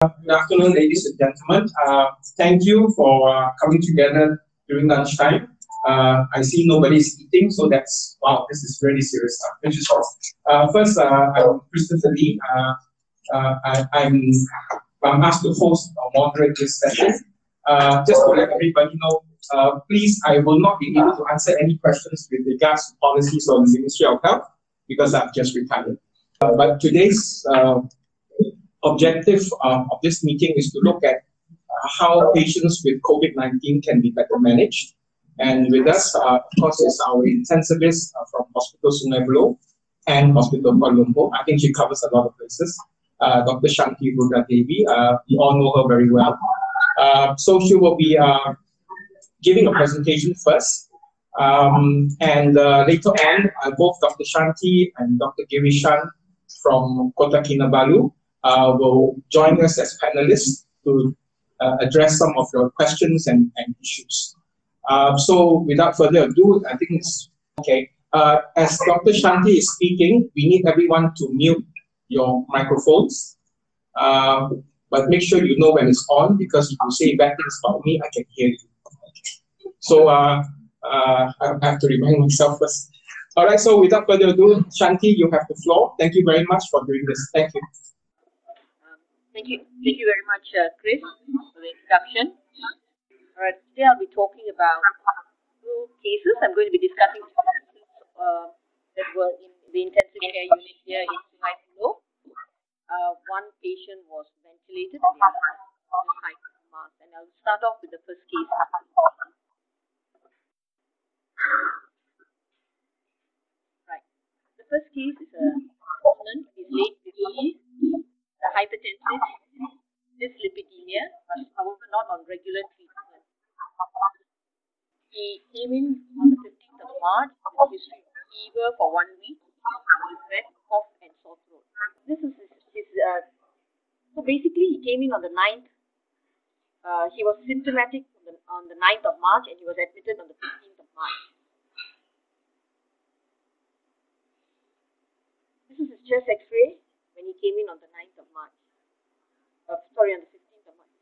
Good afternoon, ladies and gentlemen. Uh, thank you for uh, coming together during lunchtime. Uh, I see nobody's eating, so that's wow. This is really serious stuff. Which is uh, first, uh, I'm Christopher Lee. Uh, I, am I'm, I'm asked to host or moderate this session. just to let everybody know, please, I will not be able to answer any questions with regards to policies on the Ministry of Health because I've just retired. but today's objective uh, of this meeting is to look at uh, how patients with COVID-19 can be better managed. And with us, uh, of course, is our intensivist uh, from Hospital Sungai and Hospital Kuala Lumpur. I think she covers a lot of places. Uh, Dr. Shanti Rudra Devi, uh, we all know her very well. so she will be giving a presentation first. Um, and later on, both Dr. Shanti and Dr. Girishan from Kota Kinabalu uh, will join us as panelists to uh, address some of your questions and, and issues. Uh, so without further ado, I think it's okay. Uh, as Dr. Shanti is speaking, we need everyone to mute your microphones. Uh, but make sure you know when it's on because if you say bad things about me, I can hear you. So uh, I have to remind myself first. All right, so without further ado, Shanti, you have the floor. Thank you very much for doing this. Thank you. Thank you, thank you very much, uh, Chris, for the introduction. All right, today I'll be talking about two cases. I'm going to be discussing two cases uh, that were in the intensive care unit here in Sungai. Uh, one patient was ventilated and the other was high mask. And I'll start off with the first case. Right. The first case is a woman, is late 50s, the hypertensive dyslipidemia, but however not on regular treatment. He came in on the 15th of March with history of fever for one week, with red cough and sore throat. This is his, his uh, so basically he came in on the 9th. Uh, he was symptomatic on the, on the 9th of March and he was admitted on the 15th of March. This is his chest x-ray when he came in on the 9th of March. Uh, sorry, on the 15th of March.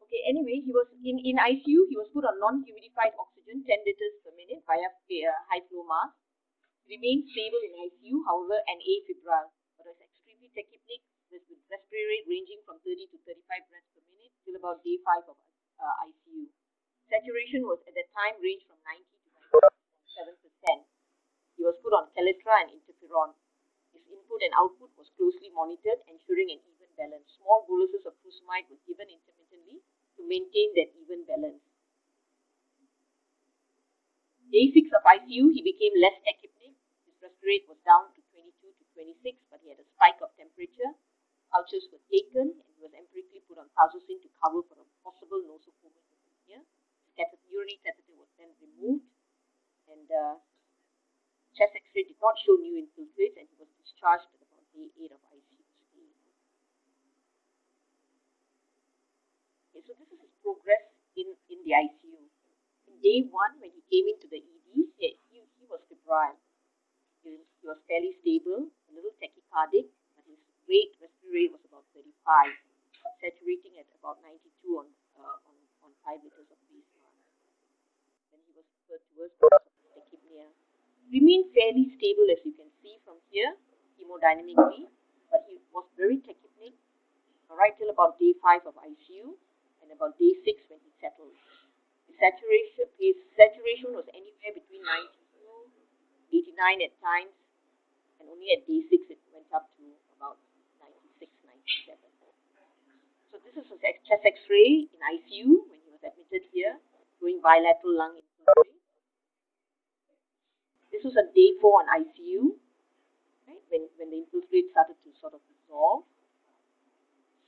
Okay, anyway, he was in, in ICU, he was put on non-humidified oxygen, 10 liters per minute via uh, high flow mask. Remained stable in ICU, however, and afebrile, but was extremely tachypneic with, respiratory rate ranging from 30 to 35 breaths per minute till about day 5 of uh, ICU. Saturation was at that time ranged from 90 to 97%. He was put on Kaletra and interferon His input and output was closely monitored, ensuring an even balance. Small boluses of furosemide were given intermittently to maintain that even balance. Day 6 of ICU, he became less tachypneic. His respirate was down to 22 to 26, but he had a spike of temperature. Cultures were taken, and he was empirically put on Tazocin to cover for a possible nosocomial pneumonia. Catheter, Urinary catheter was then removed, and uh, chest x-ray did not show new infiltrates and he was discharged about day 8 of ICU stay. Okay, so this is his progress in, in the ICU. Day 1, when he came into the ED, he, he, was febrile. He, he was fairly stable, a little tachycardic, but his rate, respiratory rate was about 35, saturating at about 92 on, uh, on, on 5 liters of baseline. Then he was referred towards remained fairly stable as you can see from here hemodynamically, but he was very tachypneic right till about day 5 of ICU and about day 6 when he settled. His saturation, his saturation was anywhere between 92, 89 at times, and only at day 6 it went up to about 96, 97. So this is his chest x-ray in ICU when he was admitted here, doing bilateral lung infiltrate. This was on day four on ICU, right? When when the infiltrate started to sort of dissolve.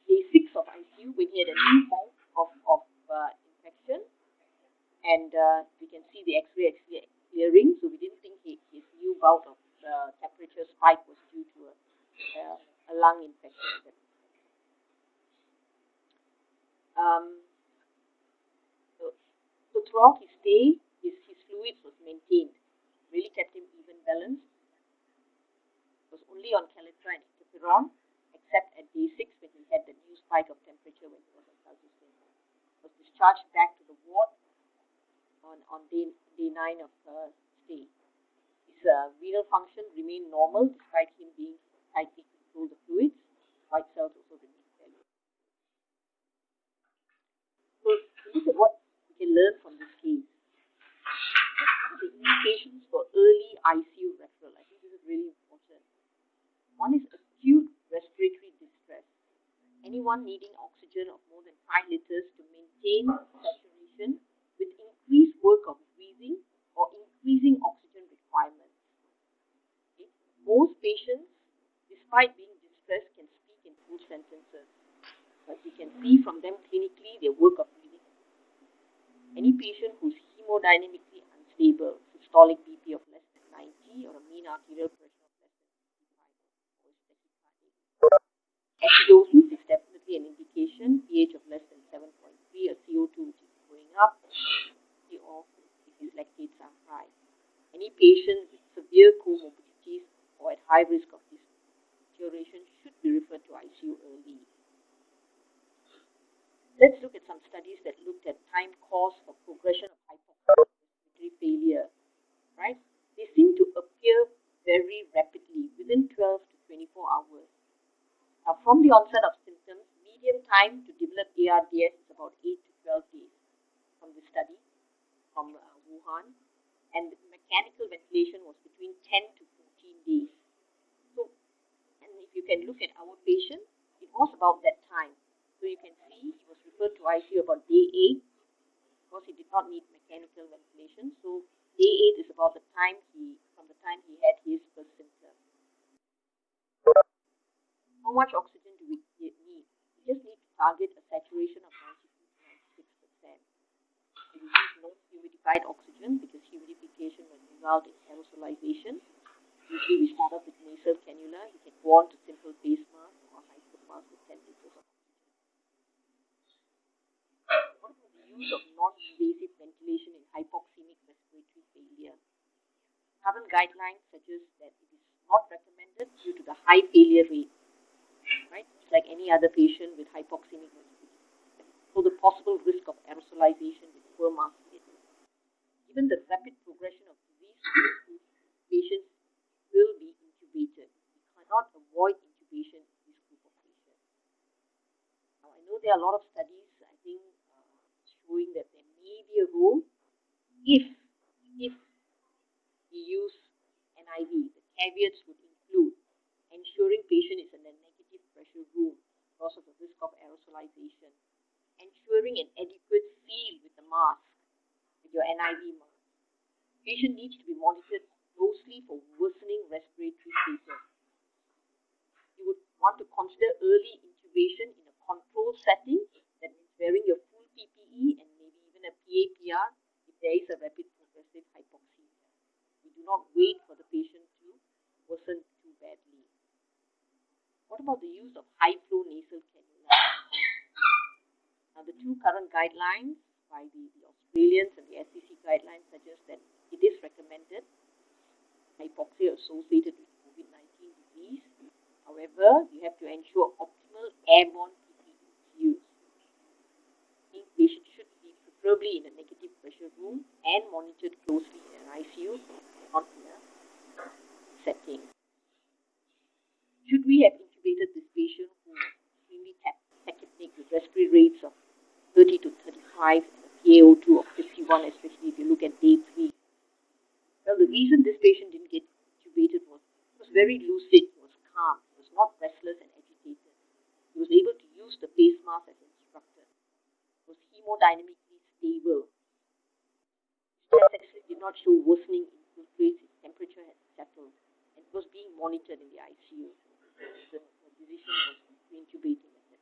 Day six of ICU, when he had a new of of uh, infection, and uh, we can see the X-ray actually clearing. So we didn't think he, his new bout of uh, temperature spike was due to a, a lung infection. Um, so, so throughout his stay, his, his fluids was maintained really kept him even balanced. Was only on Kaletra and interferon. except at day six when he had the new spike of temperature when he was on Salzustin. Was discharged back to the ward on, on day, day nine of uh, stay. His uh, renal function remained normal despite him being tightly controlled the fluids. White cells also steady. So look at what we can learn from this case. The indications for early ICU referral? I think this is really important. One is acute respiratory distress. Anyone needing oxygen of more than 5 liters to maintain saturation with increased work of breathing or increasing oxygen? Most patients, despite being distressed, can speak in full sentences. But we can see from them clinically their work of breathing. Any patient who's hemodynamically unstable, systolic BP of less than 90 or a mean arterial pressure of less than Acidosis is definitely an indication, pH of less than 7.3, a CO2 which is going up, or if his lactates are high. Any patient with severe comorbidities or at high risk of deterioration should be referred to ICU early. Let's look at some studies that looked at time course for progression of hypoxia failure. Right? They seem to appear very rapidly within 12 to 24 hours. Now, from the onset of symptoms, median time to develop ARDS is about 8 to 12 days from the study from uh, Wuhan, and mechanical ventilation was between 10 to 14 days. So, and if you can look at our patient, it was about that time. So you can see he was referred to ICU about day 8 because he did not need mechanical ventilation. So day 8 is about the time he, from the time he had his first symptom. How much oxygen do we need? We just need to target a saturation of 92 96%. We use non-humidified oxygen because humidification will result in aerosolization. Usually we start off with nasal cannula. We can go on to simple face mask or hypo mask with 10 liters of oxygen. What about the use of non-invasive ventilation in hypoxemic respiratory failure? Current guidelines suggest that it is not recommended due to the high failure rate right? It's like any other patient with hypoxemic respiratory So the possible risk of aerosolization with poor mask Given the rapid progression of disease, patients will be intubated. We cannot avoid intubation in this group of patients. Now, I know there are a lot of studies, I think, uh, showing that there may be a role if, if we use NIV. The caveats would include ensuring patient is in a negative pressure room because of the risk of aerosolization. Ensuring an adequate seal with the mask, with your NIV mask. Patient needs to be monitored closely for worsening respiratory status. You would want to consider early intubation in a controlled setting, that means wearing your full PPE and maybe even a PAPR if there is a rapid progressive hypoxia. We do not wait for the patient to worsen too badly. What about the use of high flow nasal cannula? Now, the two current guidelines by the, the Australians and the SCC guidelines suggest that it is recommended hypoxia associated with COVID 19 disease. However, you have to ensure optimal airborne PPE use. Means patients should be preferably in a negative pressure room and monitored closely in an ICU, not in a setting. Should we have intubated this patient who was extremely tachypnic with respiratory rates of 30 to 35 and a PaO2 of 51, especially if you look at day 3. Well, the reason this patient didn't get intubated was he was very lucid, he was calm, he was not restless and agitated. He was able to use the face mask as instructed. He was hemodynamically stable. Actually did not show worsening infiltrates, his temperature had settled, and was being monitored in the ICU. The decision was him.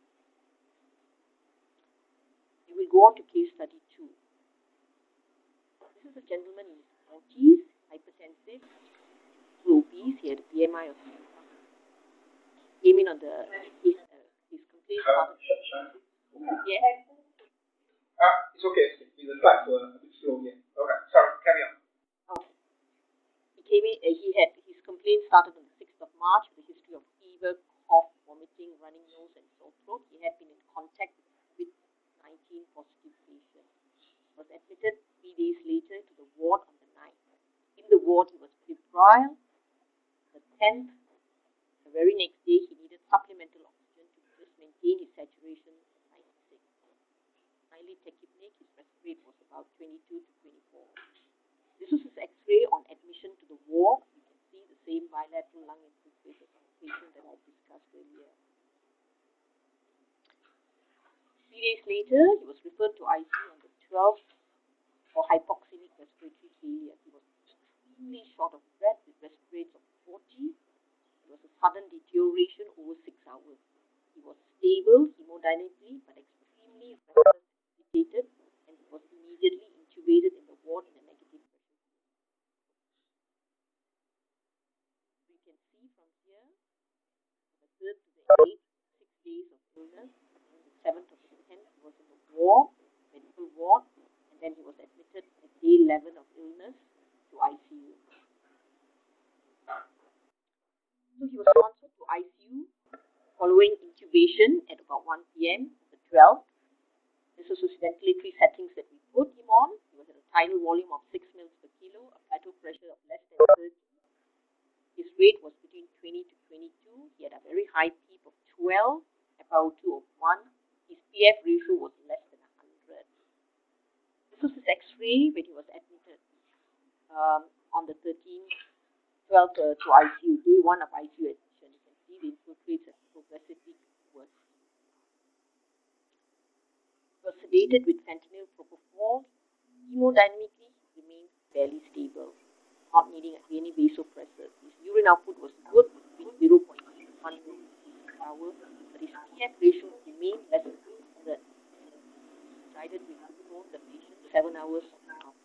We will go on to case study two. This is a gentleman in his 40s, hypertensive, obese. He had a BMI of came in on the his, uh, his complaint. Uh, yeah. Uh, it's okay. The slides were a bit slow. Yeah. Okay. Sorry. Carry on. Okay. He came in. Uh, he had his complaint started on the 6th of March with a history of fever, cough, vomiting vomiting, running nose, and sore throat. He had been in contact with 19 positive patients. Was admitted three days later to the ward on the 9th. In the ward, he was febrile. The 10th, the very next day, he needed supplemental oxygen to just maintain his saturation at 96. Highly tachypneic, his was about 22 to 24. This was his X-ray on admission to the ward. You can see the same bilateral lung infiltration that I discussed earlier. Three days later, he was referred to ICU on the 12th for hypoxemic respiratory failure. Extremely short of breath with respiratory rates of 40. There was a sudden deterioration over six hours. He was stable hemodynamically but extremely resuscitated and he was immediately intubated in the ward in a negative pressure. We can see from here, the third to the eighth, six days of illness, and the seventh of the tenth he was in the ward, medical ward, and then he was admitted at day 11 of illness to ICU. So he was transferred to ICU following intubation at about 1 p.m. the 12th. This was his ventilatory settings that we put him on. He was at a tidal volume of 6 mils per kilo, a plateau pressure of less than 30. His rate was between 20 to 22. He had a very high PEEP of 12, FiO2 of 1. His PF ratio was less than 100. This was his X-ray when he was admitted um, on the 13th 12th uh, to ICU, day one of ICU admission. You can see the infiltrates have progressively worse. Was sedated with fentanyl propofol. Hemodynamically, remained fairly stable, not needing any vasopressor. His urine output was good, with 0.1 per hour, but his PF ratio remained less than 100. Decided we postpone the patient seven hours after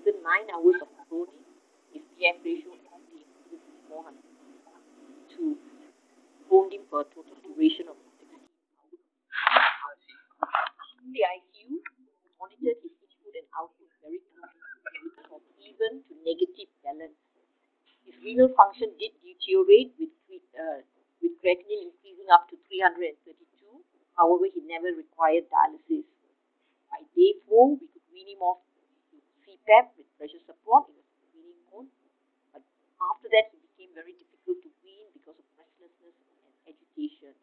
within 9 hours of proning, his PF ratio actually improved to 402. Proned him for total duration of 16 hours. In the ICU, monitored his input and output very closely from even to negative balance. His renal function did deteriorate with, uh, with creatinine increasing up to 332. However, he never required dialysis. By day 4, we could wean him off CPAP with pressure support. It was weaning mode. But after that, it became very difficult to wean because of restlessness and agitation.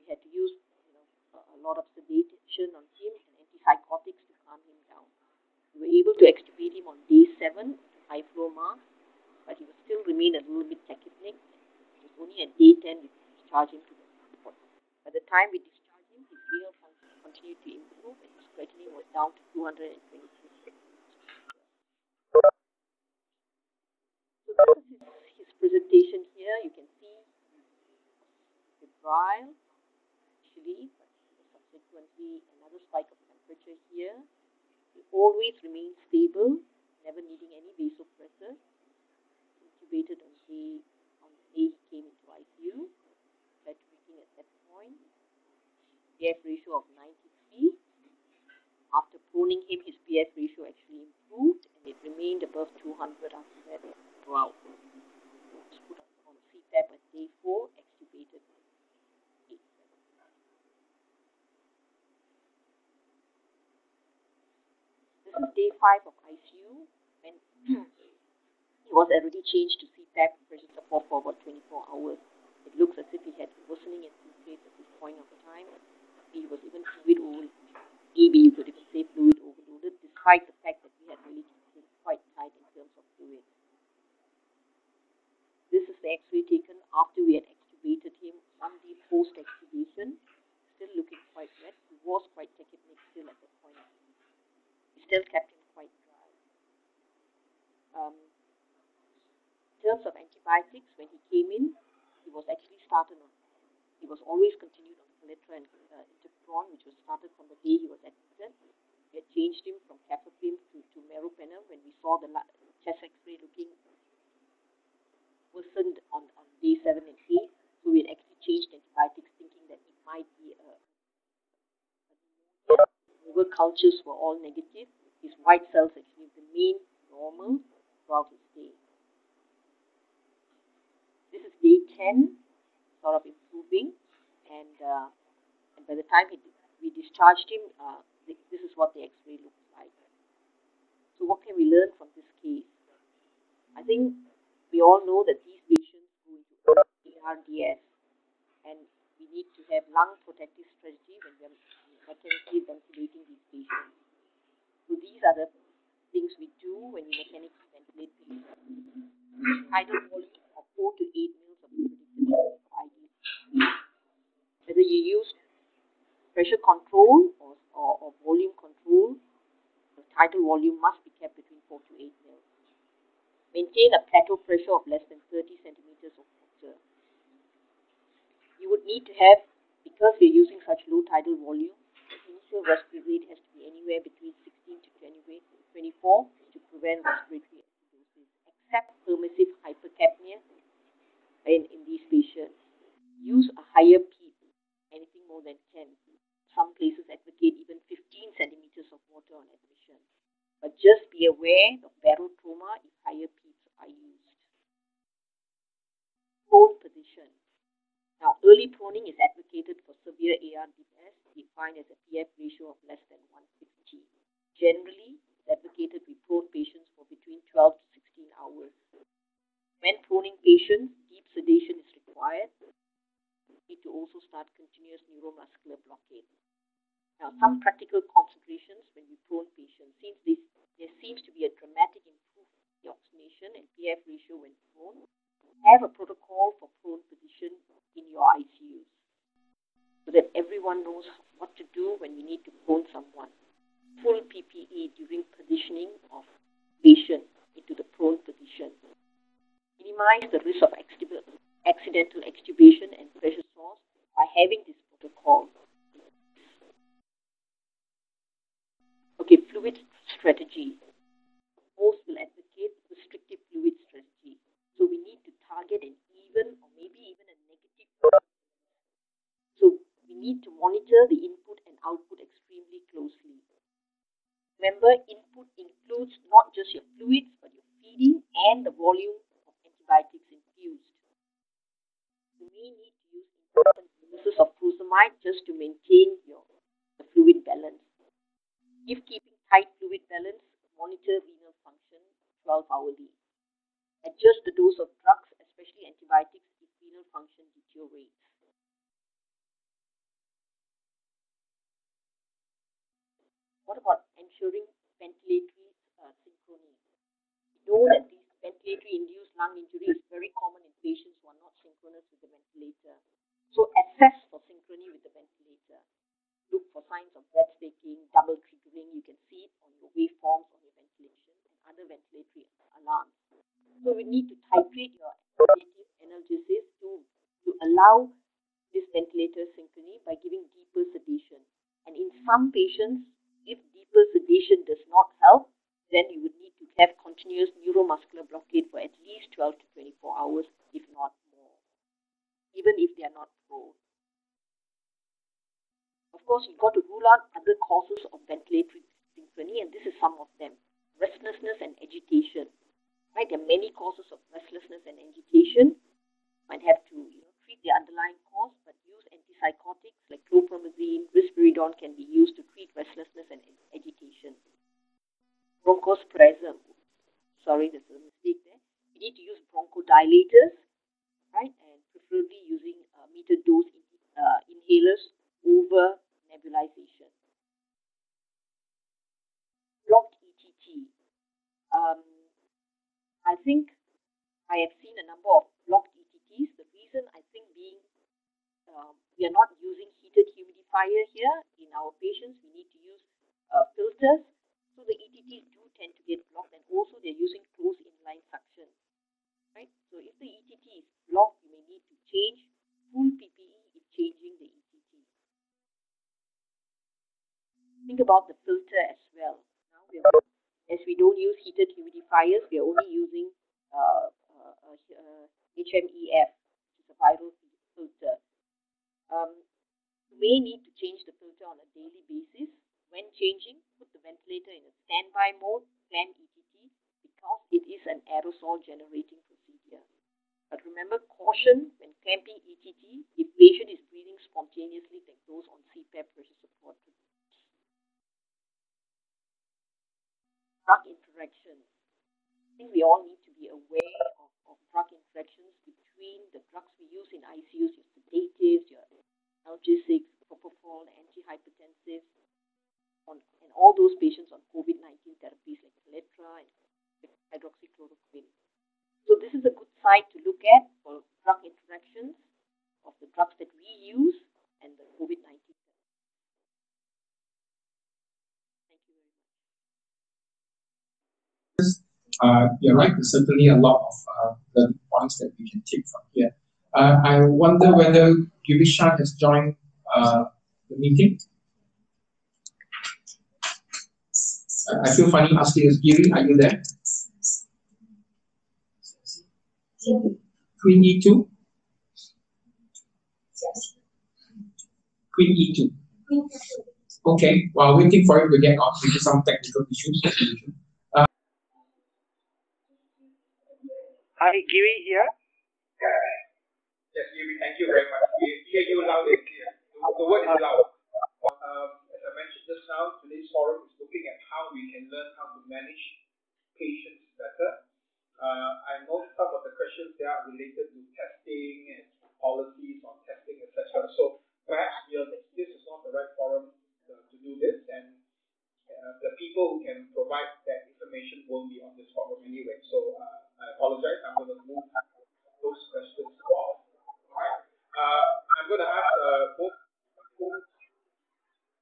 We had to use you know, a, lot of sedation on him and antipsychotics to calm him down. We were able to extubate him on day 7, high flow mask, but he would still remain a little bit tachypneic. It was only at day 10 we discharged him to the hospital. By the time we discharged him, his renal function continued to improve and his creatinine was down to 223. His, his presentation here. You can see the trial actually, but subsequently another spike of temperature here. He always remained stable, never needing any vasopressor. Intubated on day on day he came into ICU. Tried tweaking at that point. PF ratio of 93. After proning him, his PF ratio actually improved and it remained above 200 after that throughout. Was put on CPAP at day 4, extubated day 7. This is day 5 of ICU when he was already changed to CPAP pressure support for about 24 hours. It looks as if he had worsening infiltrates at this point of the time. He was even fluid over maybe you could even say fluid overloaded, despite the fact that we had really been quite tight in terms of fluid. This is the X-ray taken after we had extubated him one day post extubation, still looking quite wet. He was quite tachypneic still at that point. We still kept him quite dry. Um, in terms of antibiotics, when he came in, he was actually started on. He was always continued on Kaletra and uh, interferon, which was started from the day he was admitted. We had changed him from cefepime to, to meropenem when we saw the chest X-ray looking worsened on, on day 7 and 8. So we had actually changed antibiotics thinking that it might be a, a liver cultures were all negative. His white cells actually remained normal throughout his stay. This is day 10, sort of improving, and, uh, and by the time he, we discharged him, uh, this is what the X-ray looks like. So what can we learn from this case? I think we all know that these patients go into ARDS, and we need to have lung protective strategy when we're mechanically ventilating these patients. These are the things we do when we mechanically ventilate patients. Tidal volume of 4 to 8 mils of predictable Whether you use pressure control or, or, or volume control, the tidal volume must be kept between 4 to 8 mils. Maintain a plateau pressure of less than 30 centimeters of water. You would need to have, because we're using such low tidal volume, the initial respiratory rate has to be anywhere between 16 to 20, 24 to prevent respiratory acidosis. accept permissive hypercapnia in, in these patients. Use a higher PEEP, anything more than 10. Some places advocate even 15 centimeters of water on admission. But just be aware of barotrauma if higher PEEPs are used. Prone position. Now, early proning is advocated for severe ARDS, defined as a PF ratio of less than 160. Generally, it's advocated we prone patients for between 12 to hours. When proning patients, deep sedation is required. You need to also start continuous neuromuscular blockade. Now, some practical considerations when we prone patients, since this, there seems to be a dramatic improvement in the oxygenation and PF ratio when prone, have a protocol for prone position in your ICUs so that everyone knows what to do when we need to prone someone. Full PPE during positioning of patient into the prone position. Minimize the risk of accidental extubation and pressure sores by having this protocol. Okay, fluid strategy. Most will advocate restrictive fluid strategy. So we need to target an even or maybe even a negative. So we need to monitor the input and output extremely closely. Remember, input includes not just your fluids, but your feeding and the volume of antibiotics infused. You may need to use important doses of furosemide just to maintain your the fluid balance. If keeping tight fluid balance, monitor renal function 12 hourly. Adjust the dose of drugs, especially antibiotics, if renal function deteriorates. What about ensuring ventilatory uh, synchrony. We know that this ventilatory induced lung injury is very common in patients who are not synchronous with the ventilator. So assess for synchrony with the ventilator. Look for signs of breath stacking, double triggering. You can see it on your waveforms on your ventilation and other ventilatory alarms. So we need to titrate your analgesia to, to allow this ventilator synchrony by giving deeper sedation. And in some patients, if deeper sedation does not help, then you would need have continuous neuromuscular blockade for at least 12 to 24 hours, if not more, even if they are not prone. Of course, you've got to rule out other causes of ventilatory synchrony, and this is some of them. Restlessness and agitation. Right? There are many causes of restlessness and agitation. Might have to you know, treat the underlying cause, but use antipsychotics like chlorpromazine, risperidone can be used to treat restlessness and agitation. Bronchospasm. Sorry, there's a mistake there. We need to use bronchodilators, right? And preferably using uh, meter dose uh, inhalers over nebulization. Blocked ETT. Um, I think I have seen a number of blocked ETTs. The reason I think being um, we are not using heated humidifier here in our patients. We need to use uh, filters. So the ETTs do tend to get blocked and also they're using close inline suction. Right? So if the ETT is blocked, you may need to change full PPE if changing the ETT. Think about the filter as well. Now we are, as we don't use humidifiers, we are only using uh, uh, uh, HMEF, which is a viral filter. Um, you may need to change the filter on a daily basis. When changing, put the ventilator in a standby mode, plan ETT, because it is an aerosol generating procedure. But remember, caution when CAMPI ETT, if patient is breathing spontaneously, then goes on CPAP pressure support. Drug interactions. Think we all need to be aware of, of drug interactions between the drugs we use in ICUs, your sedatives, your analgesics, propofol, antihypertensives, on, and all those patients on COVID-19 therapies like Kaletra and hydroxychloroquine. So this is a good site to look at for drug interactions of the drugs that we use and the COVID-19. Thank you very much. Uh, you're right. There's certainly a lot of uh, the points that we can take from here. Uh, I wonder whether Girisha has joined uh, the meeting. I feel funny asking this. Giri, are you there? Queen E2? Queen E2. Okay, while waiting for it to get off due to some technical issues. Uh, Hi, Giri here. Yes, Giri, thank you very much. We hear you loud and clear. The word is loud. Um, as I mentioned just now, today's forum is looking at how we can learn how to manage patients better. Uh, I know some of the questions there are related to testing and policies on testing, etc. So perhaps this is not the right forum to, to do this, and uh, the people who can provide that information won't be on this forum anyway. So uh, I apologize. I'm going to move those questions off. All right. Uh, I'm going to ask uh, both.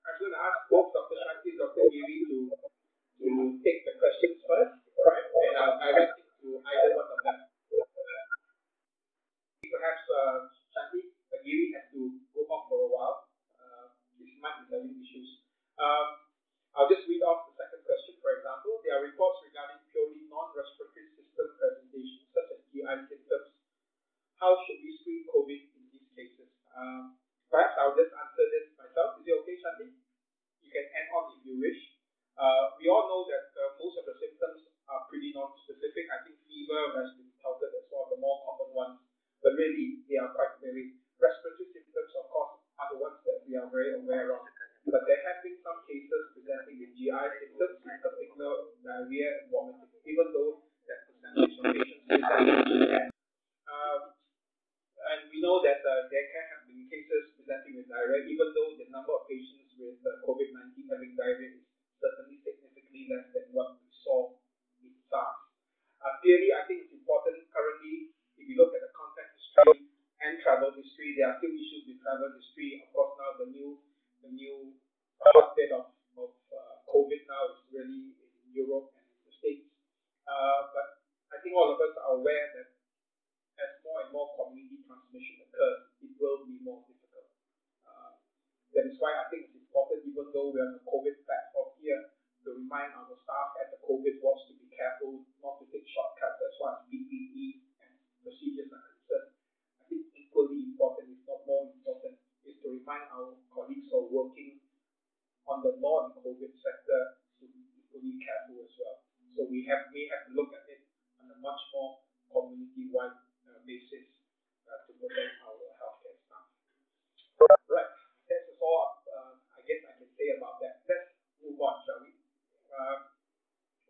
I'm going to ask both Dr. Shanti and Dr. Giri to to take the questions first, right? And I'll direct it to either one of them. Perhaps uh, Shanti Giri has to go off for a while. Uh, his mic is having issues. Um, I'll just read off the second question, for example. There are reports regarding purely non-respiratory system such as GI symptoms. How should we screen COVID in these cases? Um, perhaps I'll just answer this myself. Is it okay, Shanti? You can add on if you wish. Uh, we all know that uh, most of the symptoms are pretty non-specific. I think fever has been touted as one of the more common ones, but really they are quite varied. Respiratory symptoms, of course, are the ones that we are very aware of. But there have been some cases presenting with GI symptoms, in particular diarrhea and vomiting, even though um, and we know that uh, there can have been cases presenting with diarrhea, even though the number of patients with uh, COVID-19 having diarrhea is certainly significantly less than what we saw with SARS. Uh, clearly, I think it's important currently, if you look at the contact history and travel history, there are still issues with travel history. Of course, now the new the new hotbed of, of uh, COVID now is really in Europe and the States. But think all of us are aware that as more and more community transmission occurs, it will be more difficult. Uh, that is why I think it's important, even though we're on a COVID platform here, to remind our staff at the COVID wards to be careful not to take shortcuts as far as PPE and procedures are concerned. I think equally important, if not more important, is to remind our colleagues who are working on the non-COVID sector to be equally careful as well. So we have may have to look at much more community-wide uh, basis uh, to protect our healthcare staff. Right, that's all uh, I guess I can say about that. Let's move on, shall we? Uh,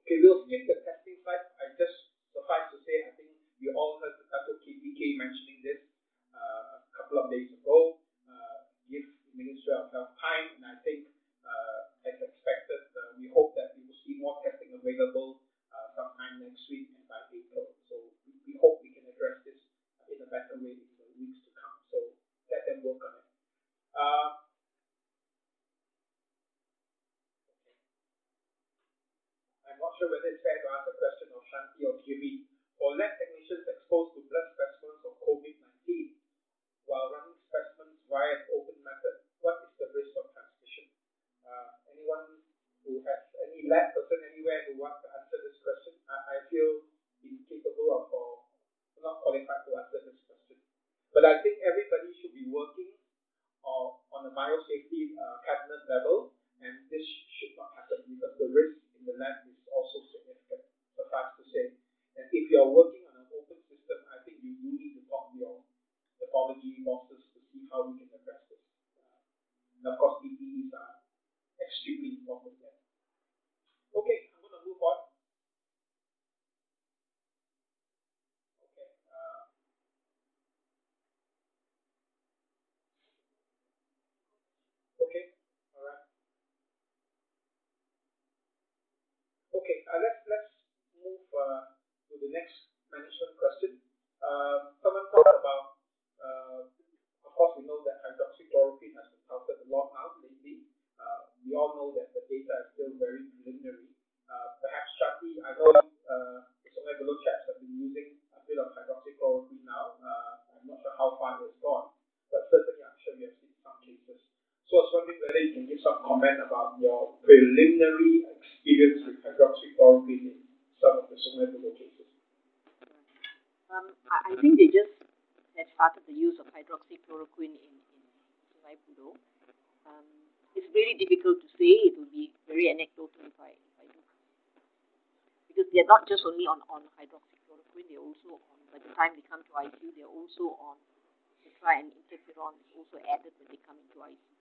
okay, we'll skip the testing side. I just suffice to say, I think we all heard Dr. KPK mentioning this uh, a couple of days ago. Uh, give the Ministry of Health time, and I think, uh, as expected, we hope that we will see more testing available sometime next week and by April. So we, hope we can address this in a better way in the weeks to come. So let them work on it. Uh, I'm not sure whether it's fair to ask a question of Shanti or Giri. For lab technicians exposed to blood specimens of COVID-19 while running specimens via an open method, what is the risk of transmission? Uh, anyone who has any lab person anywhere who wants question? I, I feel incapable of or not qualified to answer this question. But I think everybody should be working or on a biosafety uh, cabinet level, and this should not happen because the risk in the lab is also significant. Suffice to say, and if you are working on an open system, I think you do need to talk to your the technology bosses to see how we can address this. Uh, and of course, PPEs are extremely important there. Okay, I'm going to move on. Okay. Uh, okay, all right. Okay, uh, let's let's move uh, to the next management question. Uh, someone talked about, uh, of course, we know that hydroxychloroquine has been touted a lot now lately. Uh, we all know that the data is still very preliminary. Uh, perhaps Shanti, I know uh, some the chaps have been using a bit of hydroxychloroquine now. Uh, I'm not sure how far it's gone, but certainly I'm sure we have seen some cases. So I was wondering whether you can give some comment about your preliminary experience with hydroxychloroquine in some of the Sungai cases. Um, I, I think they just had started the use of hydroxychloroquine in, in Sungai Buloh. Um, it's really difficult to say. It will be very anecdotal if I, if I do. Because they're not just only on, on hydroxychloroquine, they're also on, by the time they come to ICU, they're also on cetra and interferon is also added when they come into ICU.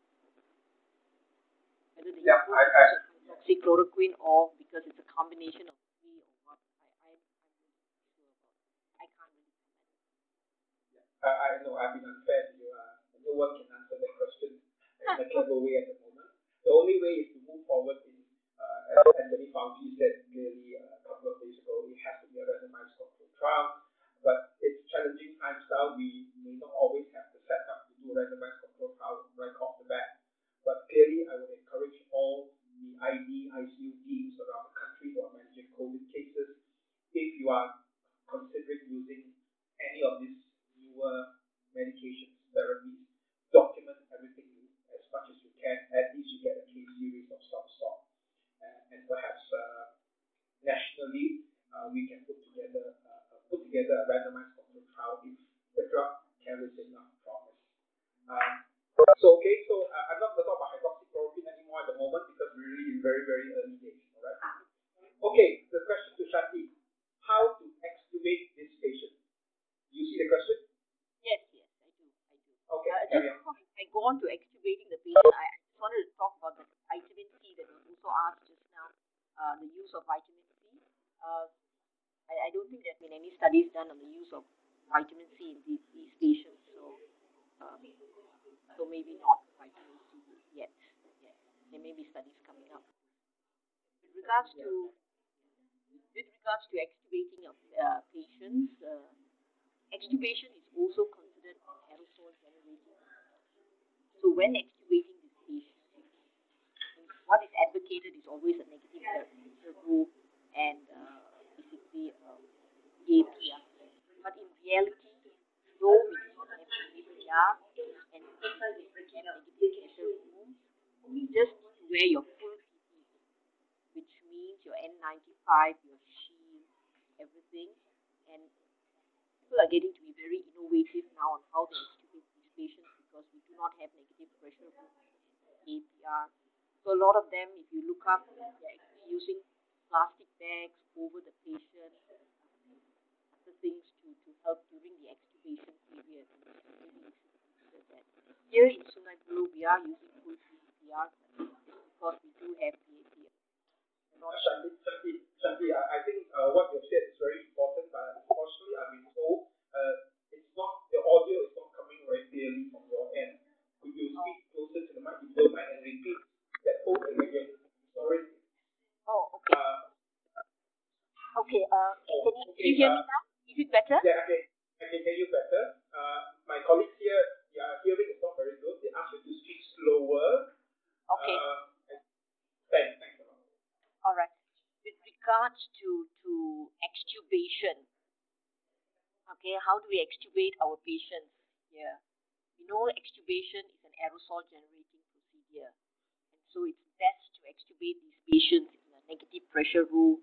Whether they yeah, I, I, hydroxychloroquine or because it's a combination of three or what, I, I, I'm sure about. I can't really comment. I, I know I've been unfair to you. Uh, no one can answer that question in a clever way at the moment. The only way is to move forward in, uh, as Anthony Fauci said clearly uh, a couple of days ago, it has to be a randomized controlled trial. But it's challenging times now. We may not always have the setup to do randomized controlled trial right off the bat. But clearly, I would encourage all the ID, ICU teams around the country who are managing COVID cases, if you are considering using any of these newer medications, therapies, document everything as much as you can. At least you get a case series of some sort. Uh, and perhaps uh, nationally, uh, we can put together put together a randomized control trial if the drug carries enough promise. Um, so, okay, so uh, I'm not going to talk about hydroxychloroquine anymore at the moment because we're really in very, very early days, all right? Okay, the question to Shanti, how to extubate this patient? You see the question? Yes, yes, I do, I do. Okay, Uh, carry on. I go on to extubating the patient, I I just wanted to talk about the vitamin C that was also asked just now, uh, the use of vitamin C. Uh, I, I don't think there's been any studies done on the use of vitamin C in these, these patients, so um, so maybe not vitamin C yet. There may be studies coming up. With regards to with regards to extubating of uh, patients, uh, extubation is also considered an aerosol generating. So when extubating these patients, what is advocated is always a negative rule and uh, basically um, APR. But in reality, though we do have APR and we have negative pressure rule, you just need to wear your full PPE, which means your N95, your shield, everything. And people are getting to be very innovative now on how they extubate these patients because we do not have negative pressure APR. So a lot of them, if you look up, they're actually using plastic bags over the patient, other things to, to help during the extubation period. Here in Sungai Buloh, we are using full PCR because we do have PAPR. Not Shanti, Shanti, I, think uh, what you've said is very important, but unfortunately, I've been told uh, it's not, the audio is not coming very clearly from your end. Could you speak closer to the mic, if you don't mind, and repeat that whole thing again? Sorry. Oh, okay. Uh, Okay, uh, can you, okay, you hear me now? Is it better? Yeah, okay. I can hear you better. Uh, my colleagues here, yeah, hearing is not very good. They ask you to speak slower. Okay. Uh, thanks, thanks a lot. All right. With regards to to extubation, okay, how do we extubate our patients here? We know extubation is an aerosol generating procedure, and so it's best to extubate these patients negative pressure room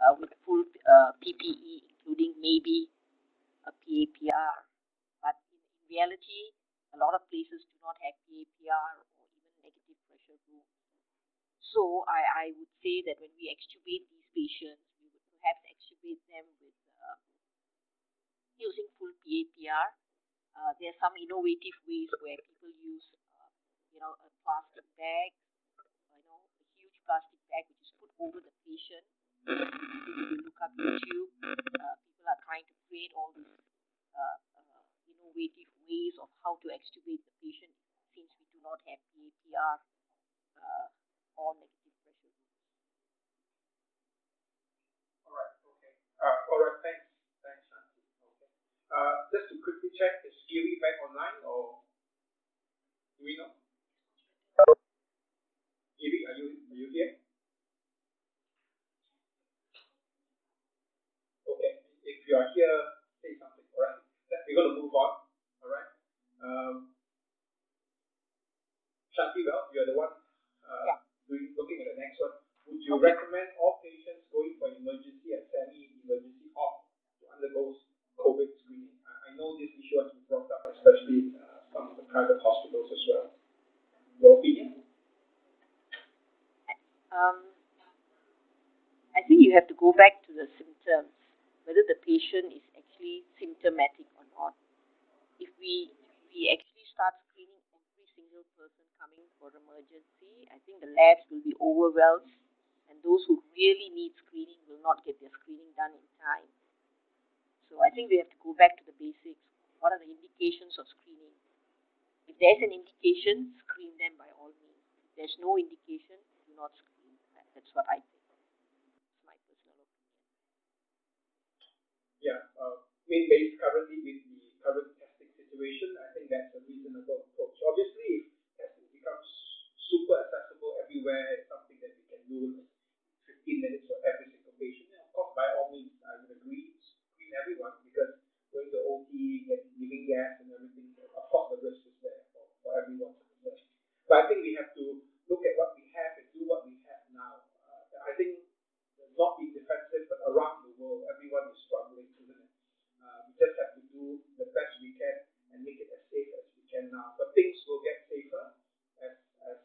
uh, with full uh, PPE, including maybe a PAPR. But in, reality, a lot of places do not have PAPR or even negative pressure rooms. So I, I would say that when we extubate these patients, we would perhaps extubate them with uh, using full PAPR. uh, there are some innovative ways where people use, uh, you know, a plastic bag, you know, a huge plastic bag which is over the patient. If you look up YouTube, uh, people are trying to create all these uh, uh, innovative ways of how to extubate the patient since we do not have PAPR uh, or negative pressure. All right. Okay. Uh, all right. Thanks. Thanks, Shanti. Okay. Uh, just to quickly check, is Giri back online or do we know? Giri, are you are you here? If you are here, say something. All right. We're going to move on. All right. Um, Shanti, well, you're the one uh, Yeah. doing, looking at the next one. Would you recommend all patients going for emergency and semi-emergency op to undergo COVID screening? I, I know this issue has been brought up, especially in uh, some of the private hospitals as well. Your opinion? Um, I think you have to go back to the symptoms, whether the patient is actually symptomatic or not. If we we actually start screening every single person coming for emergency, I think the labs will be overwhelmed, and those who really need screening will not get their screening done in time. So I think we have to go back to the basics. What are the indications of screening? If there's an indication, screen them by all means. If there's no indication, do not screen. That- That's what I think. It's my personal opinion. Yeah. Uh, mean, based currently with the current testing situation, I think that's a reasonable approach. Obviously, if testing becomes super accessible everywhere, it's something that we can do in 15 minutes for every single patient. And of course, by all means, I would agree, screen everyone because going to OT, get, giving gas and everything, of course, the risk is there for, for everyone. But I think we have to look at what we have and do what we have now. Uh, I think not being defensive, but around the world, everyone is struggling, isn't it? Uh, we just have to do the best we can and make it as safe as we can now. But things will get safer as as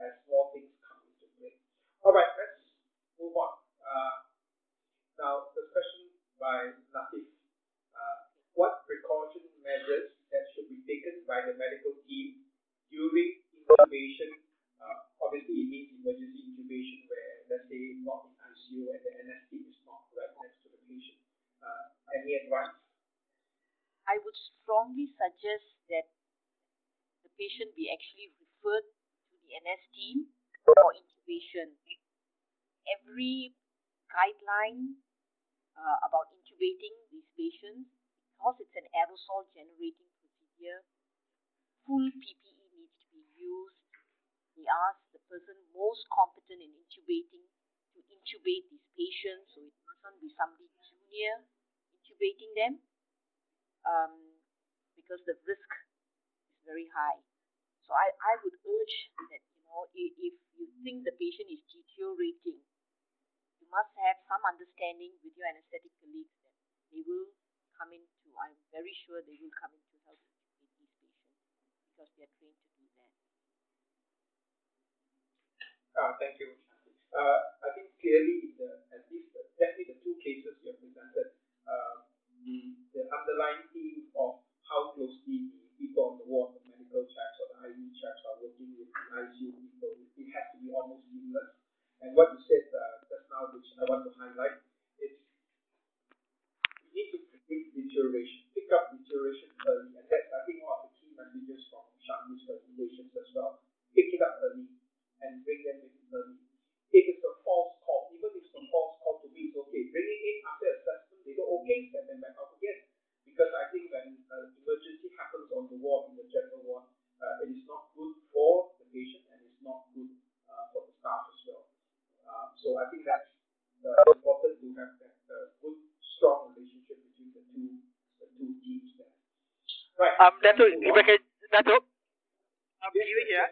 as more things come into play. All right, let's move on. Uh, now, the question by Latif. Uh, what precaution measures that should be taken by the medical team during intubation? Uh, obviously, it means emergency intubation where, let's say, not ICU and the NST is not right next to the patient. Uh, any advice? I would strongly suggest that the patient be actually referred to the NS team for intubation. Every guideline uh, about intubating these patients, because it's an aerosol generating procedure, full PPE needs to be used. We ask the person most competent in intubating to intubate these patients, so it mustn't be somebody junior intubating them um, because the risk is very high. So I, I would urge that you know if, you think the patient is deteriorating, you must have some understanding with your anesthetic colleagues that they will come in to. I'm very sure they will come in to help these patients because they are trained to do that. Uh, thank you. Uh, I think clearly, the, at least the, definitely the two cases you have presented, uh, the, the underlying theme of how closely the people on the ward, the medical checks or the IV checks are working with the ICU people, it has to be almost seamless. And what you said uh, just now, which I want to highlight, is we need to predict deterioration, pick up deterioration early, and that's I think one of the key messages from Shanti's presentations as well. Pick it up early and bring them in early. If it's a false call, even if it's a false call to me, it's okay. Bring it in after assessment, they go okay, send them back out again. Because I think when uh, emergency happens on the ward, in the general ward, uh, it is not good for the patient and it's not good uh, for the staff as well. Uh, so I think that's uh, important to have that uh, good, strong relationship between the two, the two teams there. Right. Um, Dato, if I can, Dato, um, Yes, Giri here.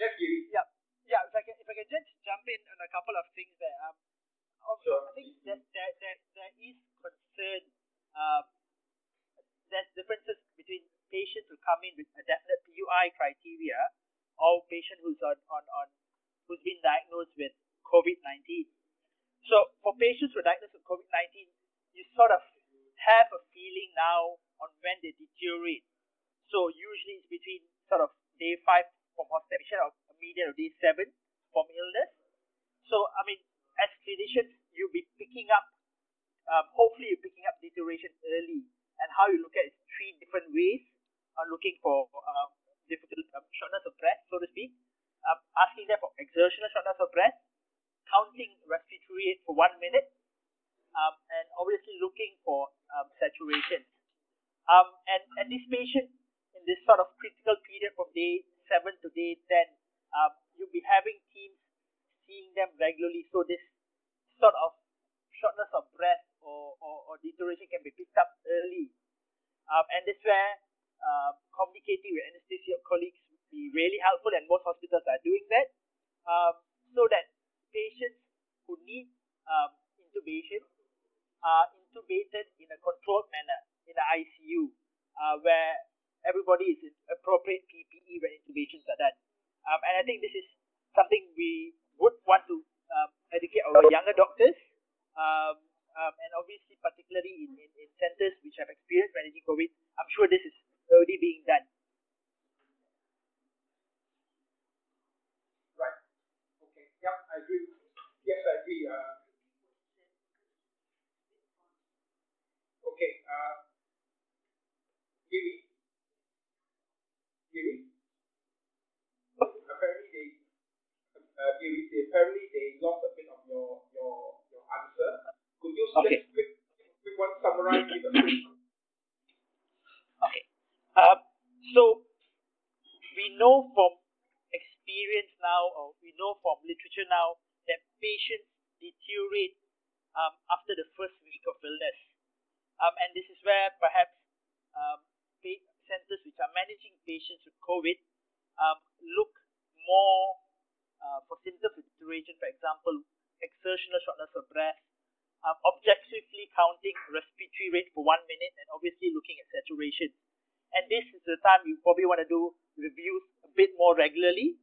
Yes, Giri. Yeah, yeah. If I can, if I can just jump in on a couple of things there. Um, um, Sure. I think that there, there, there is concern. Um, there's differences between patients who come in with a definite PUI criteria or patient who's on, on, on who's been diagnosed with COVID-19. So for patients who are diagnosed with COVID-19, you sort of have a feeling now on when they deteriorate. So usually it's between sort of day five from hospitalization or median of day seven from illness. So I mean, as clinicians, you'll be picking up. Um, hopefully, you're picking up deterioration early, and how you look at it three different ways. Are looking for um, difficult um, shortness of breath, so to speak. Um, asking them for exertional shortness of breath, counting respiratory rate for one minute, um, and obviously looking for um, saturation. Um, and, and this patient in this sort of critical period from day 7 to day 10, um, you'll be having teams seeing them regularly. So this sort of shortness of breath or, or, or deterioration can be picked up early. Um, and this where uh, communicating with anesthesia colleagues would be really helpful, and most hospitals are doing that, um, so that patients who need um, intubation are intubated in a controlled manner in the ICU, uh, where everybody is in appropriate PPE when intubations are done. Um, and I think this is something we would want to um, educate our younger doctors, um, um, and obviously particularly in, in, in centers which have experience managing COVID. I'm sure this is already being done. Right. Okay. Yep, I agree. Yes, I agree. Uh, okay. Uh. Apparently they, uh, apparently they lost a bit of your your your answer. Could you Okay. just quick, quick one summarize with a quick Okay. Um, so we know from experience now, or we know from literature now, that patients deteriorate um, after the first week of illness. Um, and this is where perhaps um, centers which are managing patients with COVID um, look more uh, for symptoms of deterioration, for example, exertional shortness of breath, um, objectively counting respiratory rate for one minute, and obviously looking at saturation. And this is the time you probably want to do reviews a bit more regularly.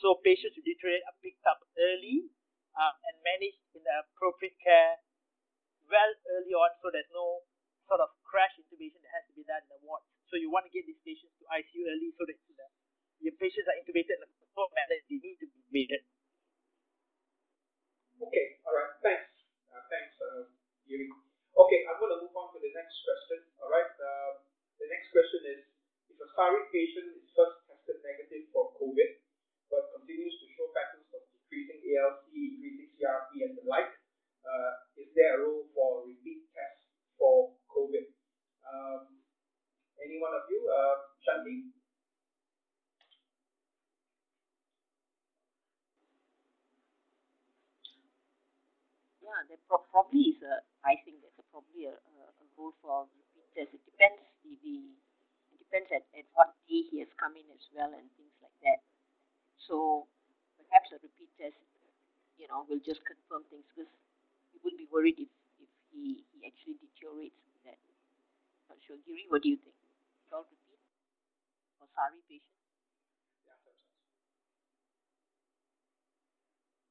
So patients who deteriorate are picked up early um, and managed in the appropriate care well early on so there's no sort of crash intubation that has to be done in the ward. So you want to get these patients to ICU early so that the, your patients are intubated in a controlled manner they need to be intubated. Okay, all right. Thanks. Uh, thanks, uh. Okay, I'm going to move on to the next question. All right. Uh, the next question is: If a SARI patient is first tested negative for COVID, but continues to show patterns of decreasing ALC, increasing CRP, and the like, uh, is there a role for repeat tests for COVID? Um, any one of you, uh, Shanti? Yeah, there pro- probably is a. I think there's a, probably a, a, a role for repeat test. It depends the, the it depends at, at what day he has come in as well and things like that. So perhaps a repeat test, you know, will just confirm things because you would be worried if, if he, he actually deteriorates with that. Not sure. Giri, what do you think? Shall repeat for SARI patient?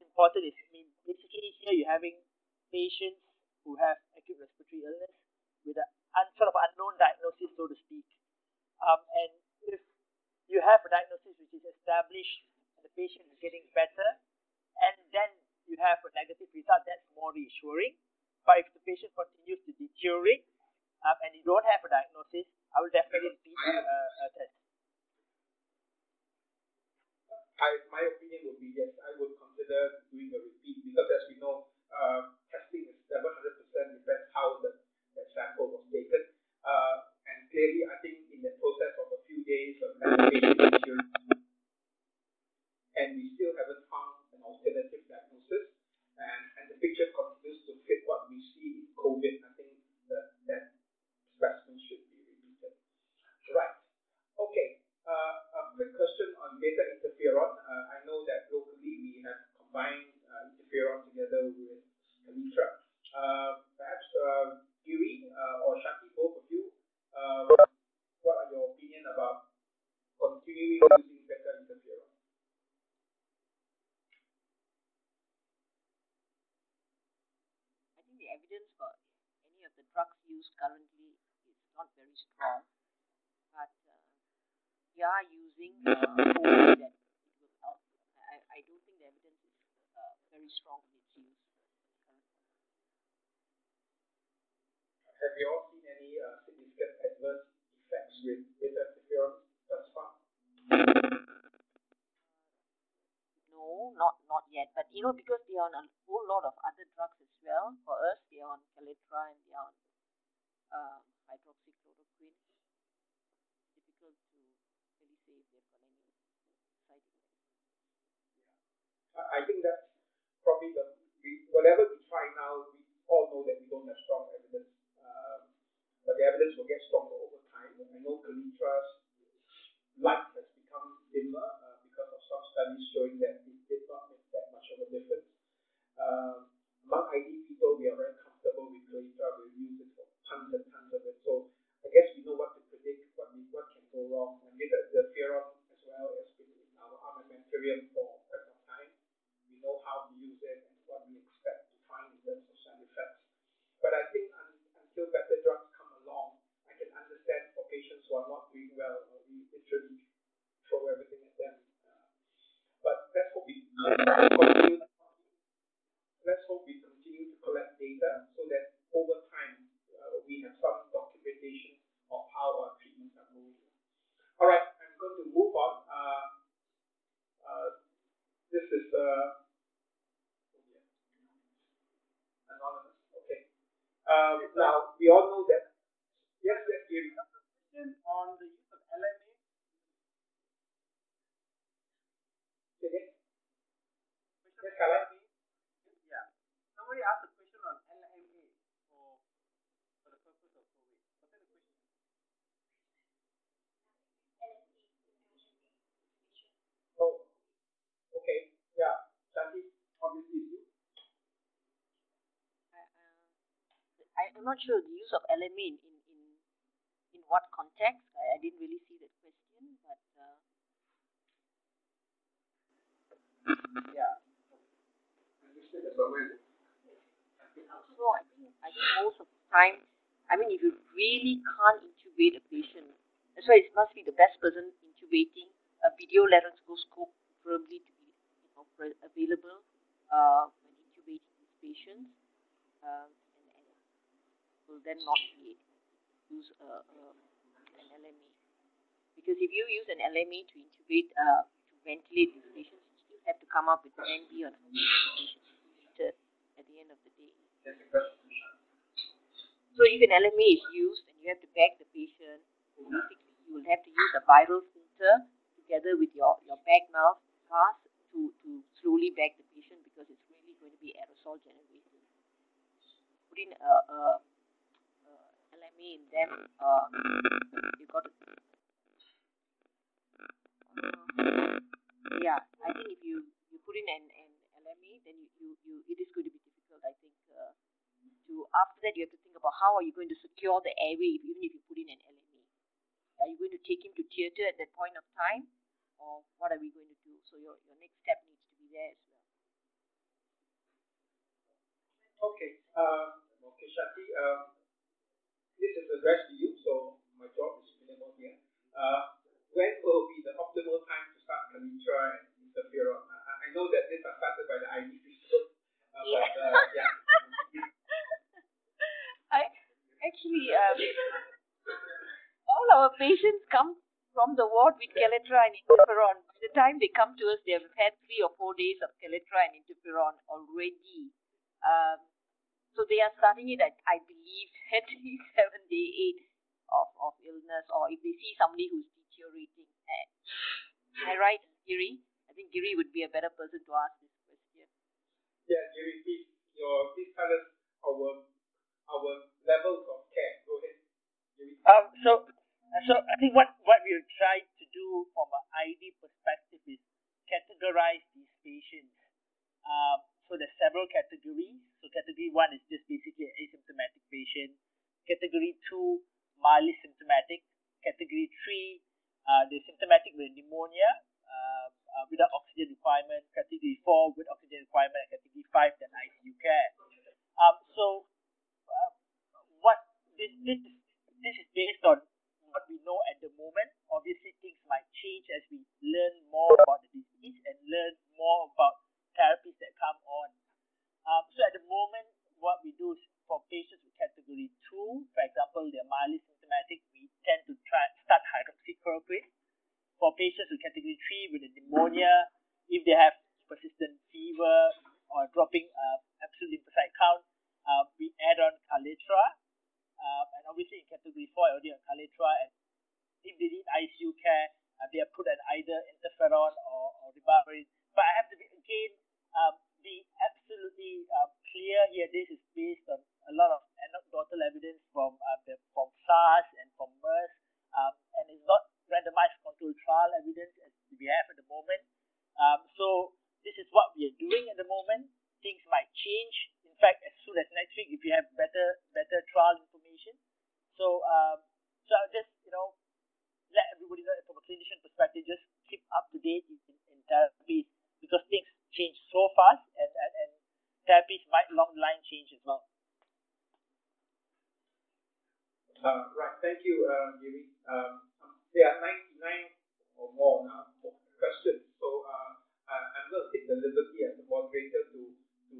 important is, I mean, basically here you're having patients who have acute respiratory illness with a un- sort of unknown diagnosis, so to speak. Um, and if you have a diagnosis which is established and the patient is getting better, and then you have a negative result, that's more reassuring. But if the patient continues to deteriorate um, and you don't have a diagnosis, I will definitely repeat a, a, test. I, my opinion would be yes, I would consider doing a repeat because as we know, uh, testing is never 100% depends how the, the sample was taken. Uh, and clearly, I think in the process of a few days of medication, and we still haven't found an alternative diagnosis, and, and the picture continues to fit what we see in COVID, I think that, that specimen should be repeated. Right. Okay. Uh, a quick question on beta interferon. Uh, I know that locally we have combined uh, interferon together with Kaletra. Uh, perhaps uh, Giri uh, or Shanti, both of you, uh, what are your opinion about continuing using beta interferon? I think the evidence for any of the drugs used currently is not very strong. But we are using uh, that. I, I don't think the evidence is uh, very strong in its use. Have you all seen any uh, significant adverse effects with beta interferon thus far? No, not not yet. But you know, because they are on a whole lot of other drugs as well. For us, they are on Kaletra and they are on uh, hydroxychloroquine. Difficult to really say if they've got any side effects. I I think that's probably the we, whatever we try now, we all know that we don't have strong evidence, but the evidence will get stronger over time. I know Kaletra's light has become dimmer uh, because of some studies showing that it did not make that much of a difference. Um, among ID people, we are very comfortable with Kalitra. We use it for tons and tons of it. So I guess we know what to predict, what we, what can go wrong. And with the, the Fearon as well has been in our armamentarium for quite some time. We know how to use it and what we expect to find in terms of side effects. But I think un, until better drugs come along, I can understand for patients who are not doing well, we literally throw everything at them. Uh, but let's hope we continue. Let's hope we continue to collect data so that over time uh, we have some documentation of how our treatments are going. All right, I'm going to move on. Uh, uh, this is uh, anonymous. Okay. Um, now we all know that. Yes, Giri. Question on the use of LMA. Say again. Yes, Kala. Yeah. Somebody asked a question on LMA for for the purpose of COVID. Was that a question? Oh, okay. Yeah, Shanti, obviously you. I, uh, I, I'm not sure the use of LMA in what context. I, I didn't really see that question, but uh, Yeah. So I think I think most of the time, I mean, if you really can't intubate a patient, that's why it must be the best person intubating a video laryngoscope, preferably to be you know, available uh, when intubating these patients, um, and, and will then not be able use uh, uh, an LMA. Because if you use an LMA to intubate, uh, to ventilate these patients, you still have to come up with an on how many at the end of the day. A. So if an LMA is used and you have to bag the patient, basically you will have to use a viral filter together with your, your bag mouth gas to, to slowly bag the patient because it's really going to be aerosol generated. Put in a, a, a LMA in them, uh, you got to uh, yeah, I think if you, you put in an, an LMA, then you, you, you it is going to be difficult, I think, uh, to after that you have to think about how are you going to secure the airway if, even if you put in an LMA Are you going to take him to theatre at that point of time, or what are we going to do? So your, your next step needs to be there as well. Okay. Um, okay, Shanti. Um, this is addressed to you, so my job is minimal here. Uh, when will be the optimal time to start Kaletra and interferon? I, I know that these are started by the ID system, uh, but uh, yeah. I actually um, all our patients come from the ward with Kaletra and interferon. By the time they come to us, they have had three or four days of Kaletra and interferon already. Um, so they are starting it at, I believe, at least seven day eight of, of illness, or if they see somebody who's deteriorating. Am I right, Giri? I think Giri would be a better person to ask this question. Yeah, Giri, please, your, please tell us our, our levels of care. Go ahead. Giri. Um, so, so I think what, what we're trying to do from an ID perspective is categorize these patients. Um, so there's several categories. So category one is just basically asymptomatic patient. Category two, mildly symptomatic. Category three, uh, they're symptomatic with pneumonia uh, uh, without oxygen requirement. Category four with oxygen requirement. And category five, then ICU care. Um, so uh, what this, this is this is based on what we know at the moment obviously things might change as we learn more about the disease and learn more about therapies that come on. Um, so at the moment, what we do is for patients with category 2, for example, they're mildly symptomatic, we tend to try start hydroxychloroquine. For patients with category 3 with a pneumonia, if they have persistent fever or dropping uh, absolute lymphocyte count, uh, we add on Kaletra. Uh, and obviously in category 4, already on Kaletra. And if they need ICU care, uh, they are put at either interferon or, or ribavirin. But I have to be, again, um, be absolutely uh, clear here. This is based on a lot of anecdotal evidence from uh, the, from SARS and from MERS, um, and it's not randomized controlled trial evidence as we have at the moment. Um, so this is what we are doing at the moment. Things might change. In fact, as soon as next week, if you have better better trial information. So um, so I'll just you know let everybody know from a clinician perspective, just keep up to date in, in therapies because things change so fast and, and, and therapies might long line change as well. Uh, right, thank you, uh. Um, there are 99 or more now questions, so uh, I'm going to take the liberty as the moderator to, to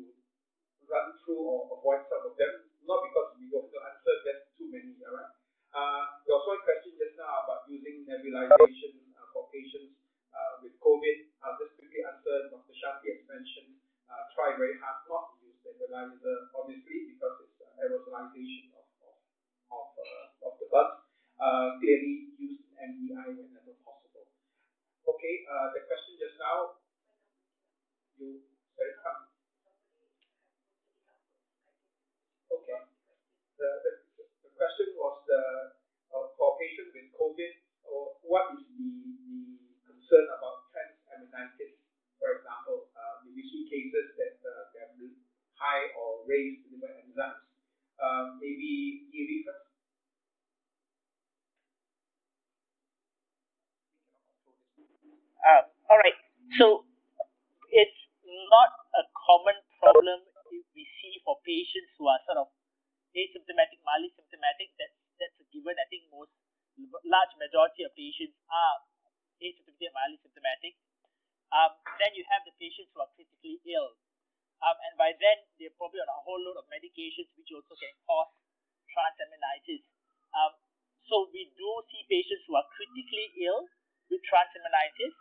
run through or avoid some of them, not because we don't answer just too many, all right? Uh, was one question just now about using nebulization uh, for patients uh, with COVID. I'll just quickly answer. Dr. Shanti has mentioned uh, try very hard not to use nebulizer, obviously, because it's uh, aerosolization of, of, of, uh, of the blood. Uh, clearly, use MDI whenever possible. Okay, uh, the question just now, you said, okay. The, the, question was the, uh, for patients with COVID, or what is the, the concern about transaminitis, for example, uh, we see cases that uh, have high or raised liver enzymes. Uh, maybe Giri first. Uh, all right. So it's not a common problem if we see for patients who are sort of asymptomatic, mildly symptomatic. That's that's a given. I think most large majority of patients are asymptomatic, mildly symptomatic. Um, then you have the patients who are critically ill. Um, and by then, they're probably on a whole load of medications which also can cause transaminitis. Um, so we do see patients who are critically ill with transaminitis,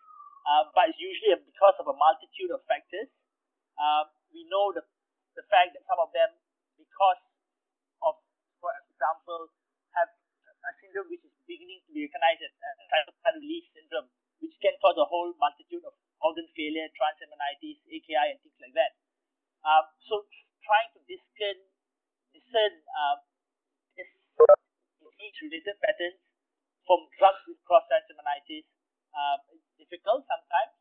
uh, but it's usually because of a multitude of factors. Um, we know the, the fact that some of them, because of, for example, have a syndrome which is beginning to be recognized as a cytokine release syndrome, which can cause a whole multitude of organ failure, transaminitis, AKI, and things like that. Um, so trying to discern, discern um, disease-related patterns from drugs with cross transaminitis um, is difficult sometimes.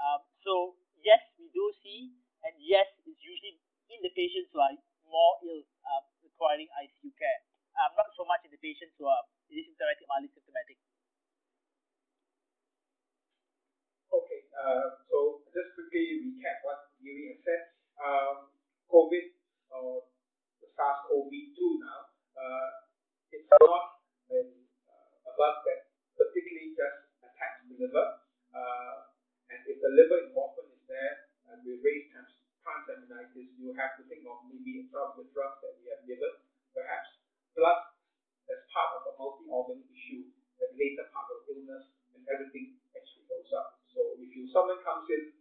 Um, so yes, we do see, and yes, it's usually in the patients who are more ill, um, requiring ICU care. Um, not so much in the patients who are asymptomatic, mildly symptomatic. Okay, uh, so just quickly recap what Giri has said. Um, COVID or the SARS-CoV-2 now, uh, it's not a, uh, a bug that particularly just attacks the liver. Uh, and if the liver involvement is there and we raise trans- transaminitis, you have to think of maybe some of the drugs that we have given, perhaps, plus as part of a multi-organ issue, the later part of illness and everything actually goes up. So if you someone comes in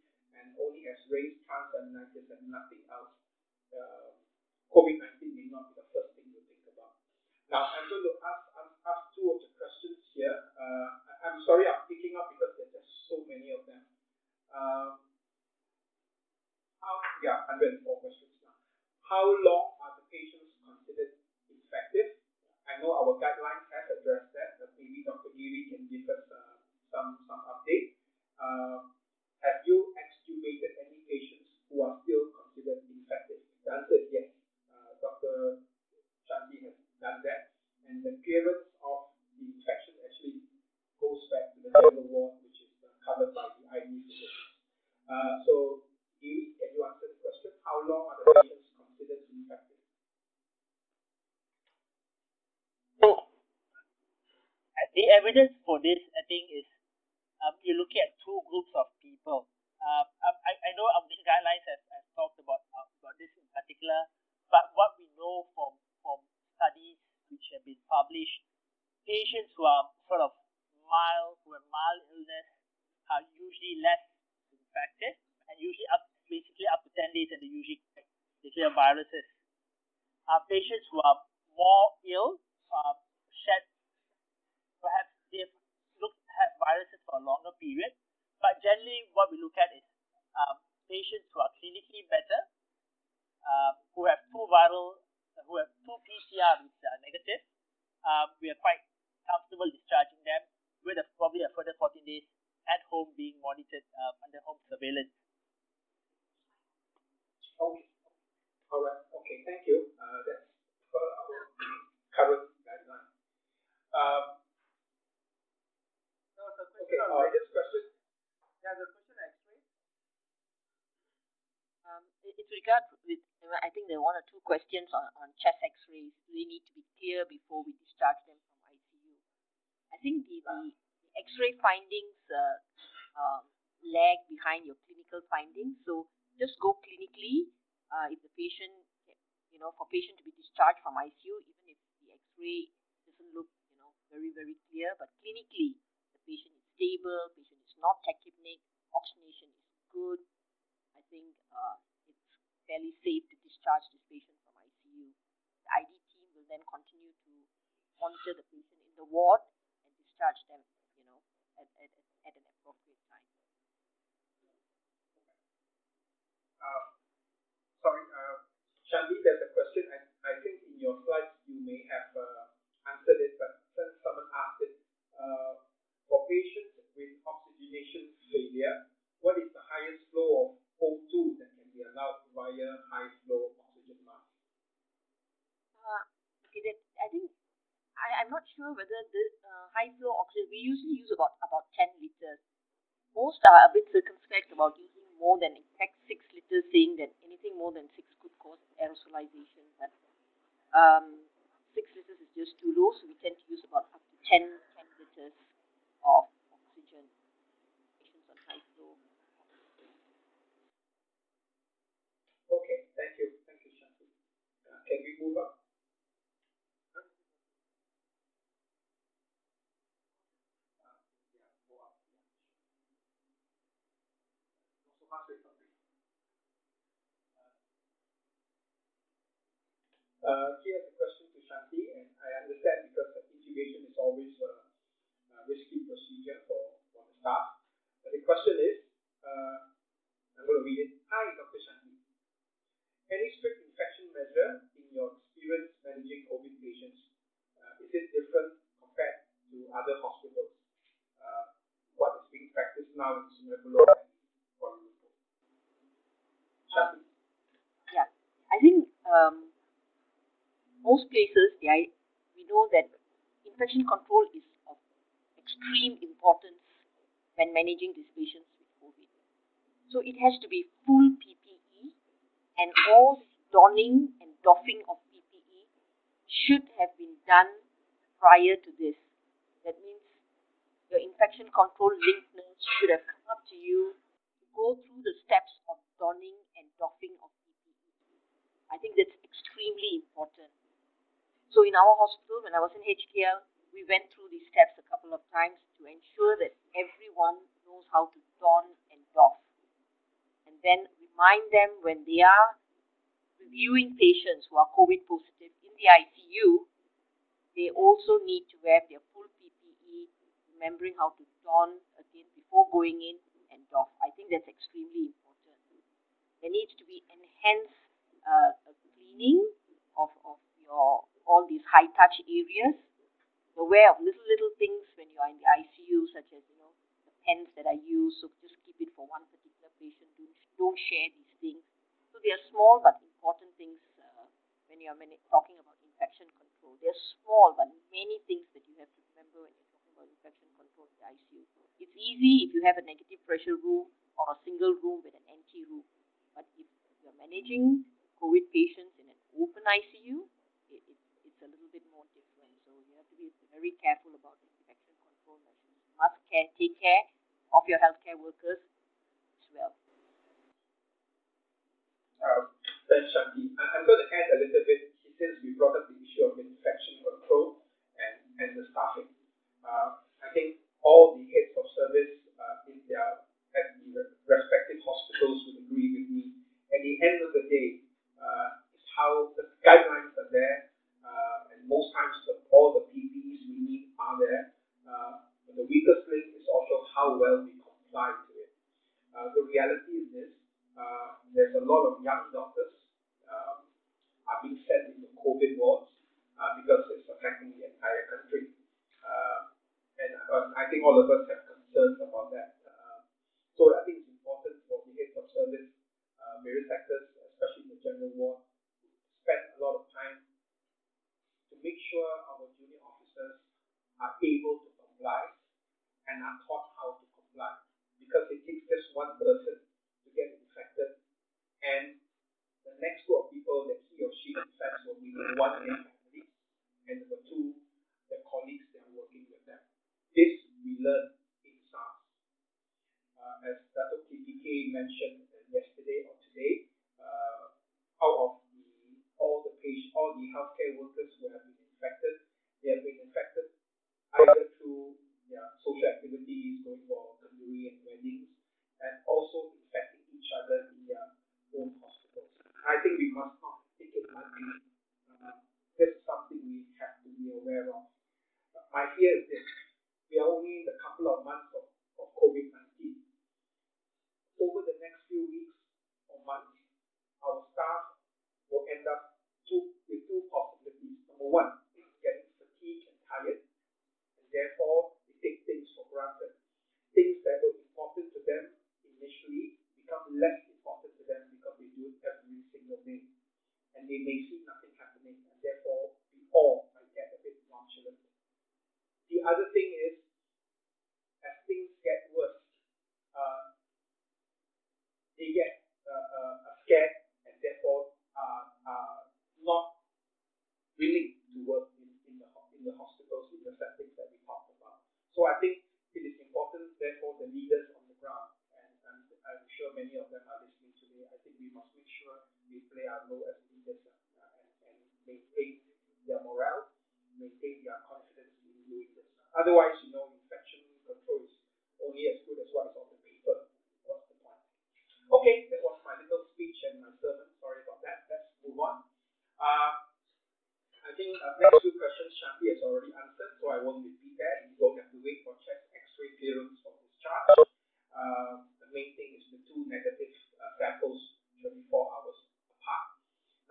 patient, you know, for patient to be discharged from ICU, even if the X-ray doesn't look, you know, very very clear, but clinically the patient is stable, patient is not tachypneic, oxygenation is good. I think uh, it's fairly safe to discharge this patient from ICU. The ID team will then continue to monitor the patient in the ward and discharge them, you know, at, at, at an appropriate time. Uh, sorry, uh, Shanti, there's a question. I, I think in your slides you may have uh, answered it, but since someone asked it, uh, for patients with oxygenation failure, what is the highest flow of O2 that can be allowed via high flow oxygen mask? Uh, okay, that, I think I, I'm not sure whether the uh, high flow oxygen we usually use about about 10 liters. Most are a bit circumspect about using more than in fact six liters, saying that anything more than six could cause aerosolization. But um, six liters is just too low, so we tend to use about up to 10, 10 liters of oxygen. Patients on high flow. Okay, thank you. Thank you, Shanti. Uh, can we move on? Uh, here's a question to Shanti, and I understand because the intubation is always a, a risky procedure for, for the staff. But the question is, uh, I'm going to read it. Hi, Dr. Shanti. Any strict infection measure in your experience managing COVID patients? Uh, is it different compared to other hospitals? Uh, what is being practiced now in Singapore. Yeah, I think um, most places, we know that infection control is of extreme importance when managing these patients with COVID. So it has to be full PPE, and all donning and doffing of PPE should have been done prior to this. That means your infection control link nurse should have come up to you to go through the steps of donning and doffing of PPE. I think that's extremely important. So in our hospital, when I was in HKL, we went through these steps a couple of times to ensure that everyone knows how to don and doff. And then remind them when they are reviewing patients who are COVID positive in the ICU, they also need to wear their full PPE, remembering how to don again before going in and doff. I think that's extremely important. There needs to be enhanced uh, cleaning of, of your all these high touch areas. Aware of little little things when you are in the ICU, such as you know the pens that are used. So just keep it for one particular patient. Don't don't share these things. So they are small but important things uh, when you are talking about infection control. They're small but many things that you have to remember when you're talking about infection control in the ICU. It's easy if you have a negative pressure room or a single room with an empty room. But if you're managing COVID patients in an open ICU, a little bit more different. So you have to be very careful about infection control. care, take care of your healthcare workers as well. Uh, thanks, Shanti. I'm going to add a little bit since we brought up the issue of infection control and, and the staffing. Uh, I think all the heads of service uh, in their at the respective hospitals would agree with me. At the end of the day, uh, how the guidelines are there, most times the, all the PPEs we need are there. Uh, the weakest link is also how well we comply to it. Uh, the reality is this: uh, there's a lot of young doctors um, are being sent into COVID wards uh, because it's affecting the entire country. and I think all of us have concerns about that. So I think it's important for the heads of service, uh, various sectors, especially in the general ward, spend a lot of time make sure our junior officers are able to comply and are taught how to comply. Because it takes just one person to get infected, and the next group of people that he or she infects will be one in family, and number two, the colleagues that are working with them. This we learn in SARS. Uh, as Dato KPK mentioned yesterday or today, uh, out of patient, all the healthcare workers who have been infected, they have been infected either through yeah, social activities, going for kenduri and weddings, and also infecting each other in their own hospitals. I think we must not take it lightly. Uh, this is something we have to be aware of. My fear is this: we are only in a couple of months of, of COVID 19. over the next few weeks or months, our staff will end up two, with two possibilities. Number one, getting fatigued and tired, and therefore they take things for granted. Things that were important to them initially become less important to them because they do it every single day. And they may see nothing happening, and therefore we all might get a bit nonchalant. The other thing is, as things get worse, they get uh, uh, scared and therefore are, are not willing to work in, in, the, in the hospitals, in the settings that we talked about. So I think it is important, therefore, the leaders on the ground, and, and I'm sure many of them are listening today, I think we must make sure we play our role as leaders uh, and, and maintain their morale, maintain their confidence in doing this. Otherwise, you know, infection control is only as good as what is on the paper. What's the point? Okay, that was my little speech and my sermon. Sorry about that. Let's move on. Uh, I think uh, next two questions Shanti has already answered, so I won't repeat that. You don't have to wait for chest X-ray clearance for discharge. Uh, the main thing is the two negative uh, samples 24 hours apart.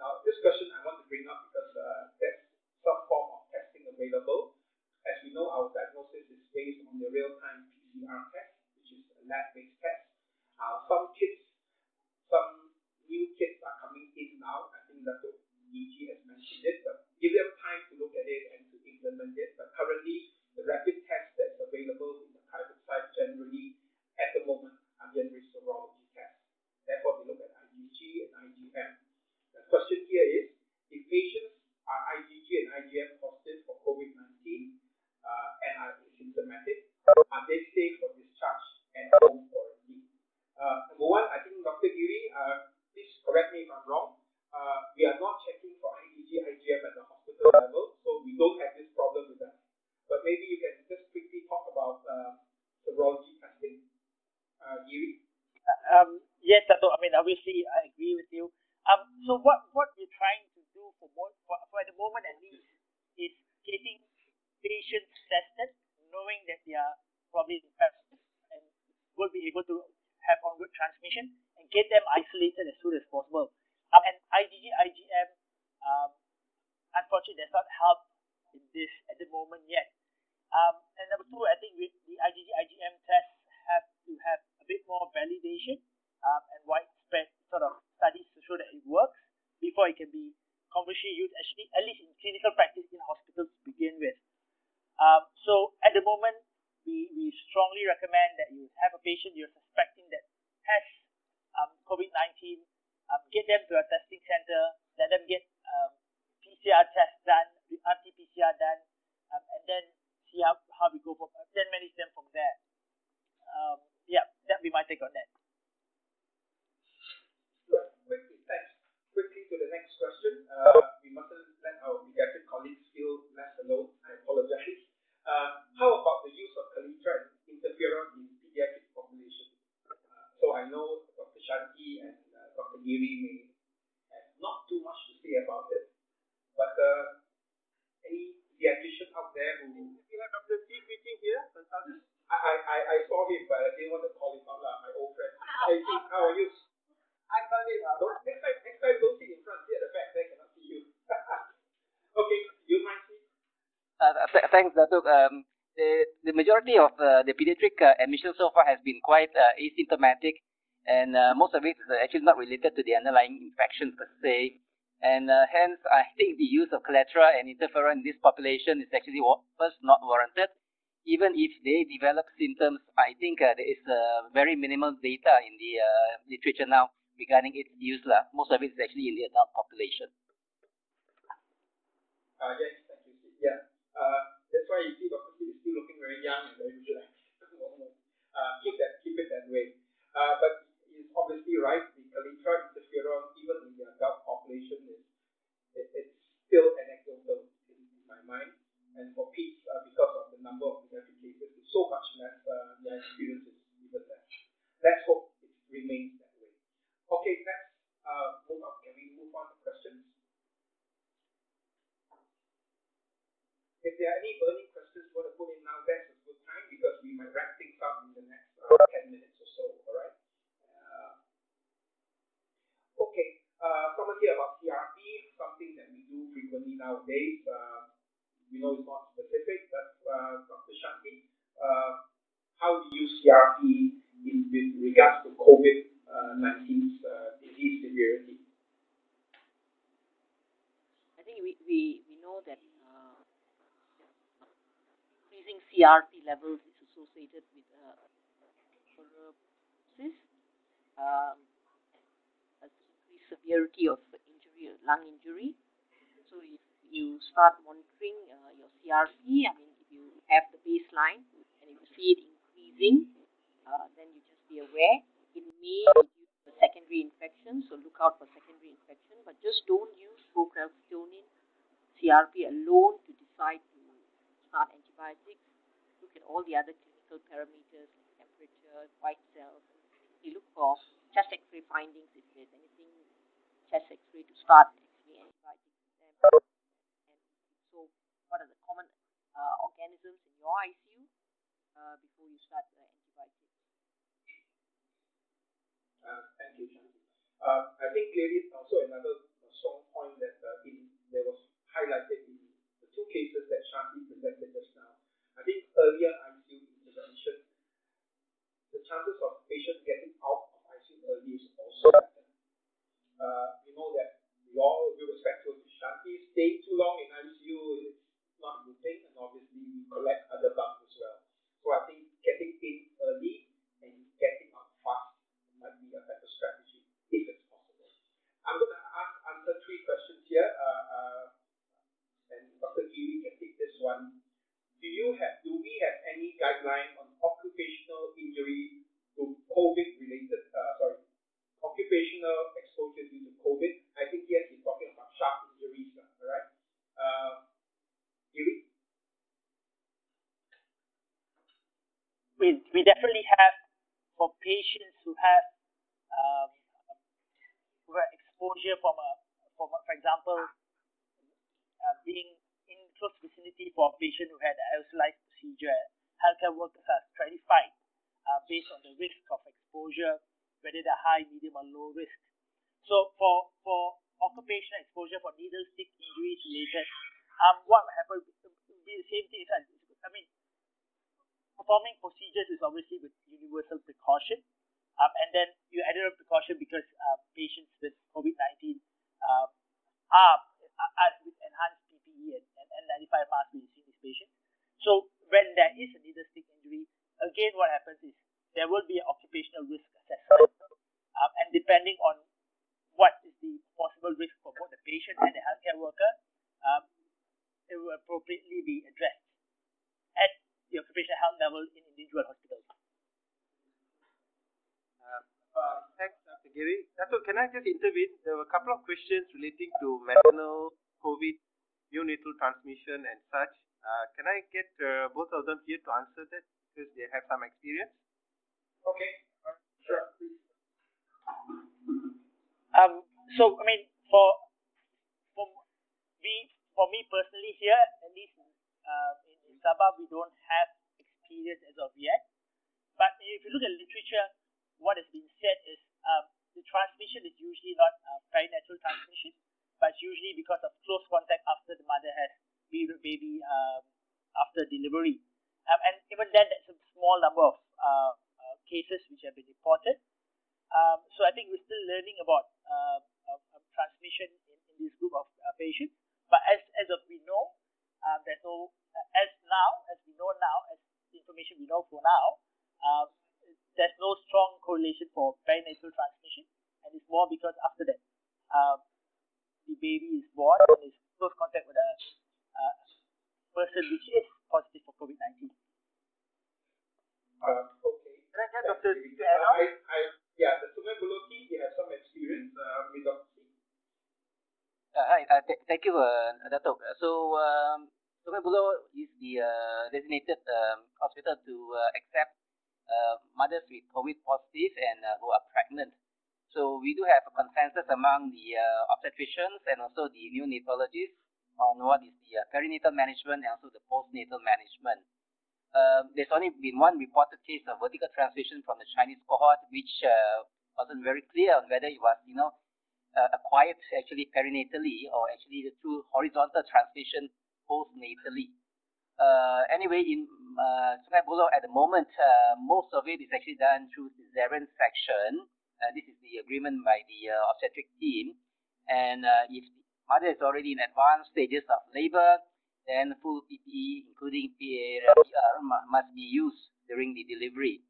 Now, this question I want to bring up because uh, there's some form of testing available. As we know, our diagnosis is based on the real-time PCR test, which is a lab-based test. Uh, some kits some th- thanks, Datuk. Um, the, the majority of uh, the pediatric uh, admission so far has been quite uh, asymptomatic, and uh, most of it is actually not related to the underlying infection per se. And uh, hence, I think the use of Kaletra and interferon in this population is actually first not warranted. Even if they develop symptoms, I think uh, there is uh, very minimal data in the uh, literature now regarding its use. Most of it is actually in the adult population. Uh, yes, Uh, that's why you see Dr. Steve is still looking very young and very relaxed. Uh, keep that, keep it that way. Uh, but he's obviously right. The Kaletra interferon, even in the adult population, is it, it's still anecdotal in, in my mind. And for peaks, uh, because of the number of pediatric cases, it's so much less. Uh, their experience is even less. Let's hope it remains that way. Okay, let's uh, move on. Can we move on to questions? If there are any burning questions you want to put in now, that's a good time because we might wrap things up in the next uh, 10 minutes or so, all right? Uh, okay, uh, someone here about CRP, something that we do frequently nowadays. Uh, know it's not specific, but uh, Dr. Shanti, uh, how do you use CRP in regards to COVID-19's uh, disease severity? I think we, we, we know that increasing CRP levels is associated with uh, chlorosis, um, a severity of injury, lung injury. So if you start monitoring uh, your CRP, I mean, if you have the baseline and if you see it increasing, uh, then you just be aware. It may be a secondary infection, so look out for secondary infection, but just don't use procalcitonin CRP alone to decide to start antibiotics. Look at all the other clinical parameters like temperature, white cells. You look for chest X-ray findings if there's anything chest X-ray to start actually antibiotics. And so, what are the common uh, organisms in your ICU uh, before you start the antibiotics? Uh, thank you, Shanti. Uh, I think clearly it's neonatal and such. Uh, can I get uh, both of them here to answer that because they have some experience? Okay, uh, sure. Um, so I mean, for for me, for me personally here, at least uh, in, in Sabah, we don't have experience as of yet. But if you look at literature, what has been said is um, the transmission is usually not uh, perinatal transmission, but usually because of close contact after the mother has baby um, after delivery. Um, and even then, that's a small number of uh, uh, cases which have been reported. Um, so I think we're still learning about uh, transmission in, in, this group of uh, patients. But as, as of we know, um, there's no, as now, as we know now, as information we know for now, um, there's no strong correlation for perinatal transmission, and it's more because after that, the baby is born and is close contact with a uh, person which is positive for COVID 19. Uh, okay. Can I get Dr. I, I, yeah, the Sungai Buloh team, they have some experience uh, with Dr. Uh, hi, uh, th- thank you, uh, Datuk. So, um, Sungai Buloh is the uh, designated um, hospital to uh, accept uh, mothers with COVID positive and uh, who are pregnant. So we do have a consensus among the uh, obstetricians and also the neonatologists on what is the uh, perinatal management and also the postnatal management. Um, there's only been one reported case of vertical transmission from the Chinese cohort, which uh, wasn't very clear on whether it was, you know, uh, acquired actually perinatally or actually through horizontal transmission postnatally. Uh, anyway, in uh, Sungai Buloh at the moment, uh, most of it is actually done through cesarean section. Uh, this is the agreement by the uh, obstetric team. And uh, if the mother is already in advanced stages of labor, then full PPE, including PAPR, must be used during the delivery.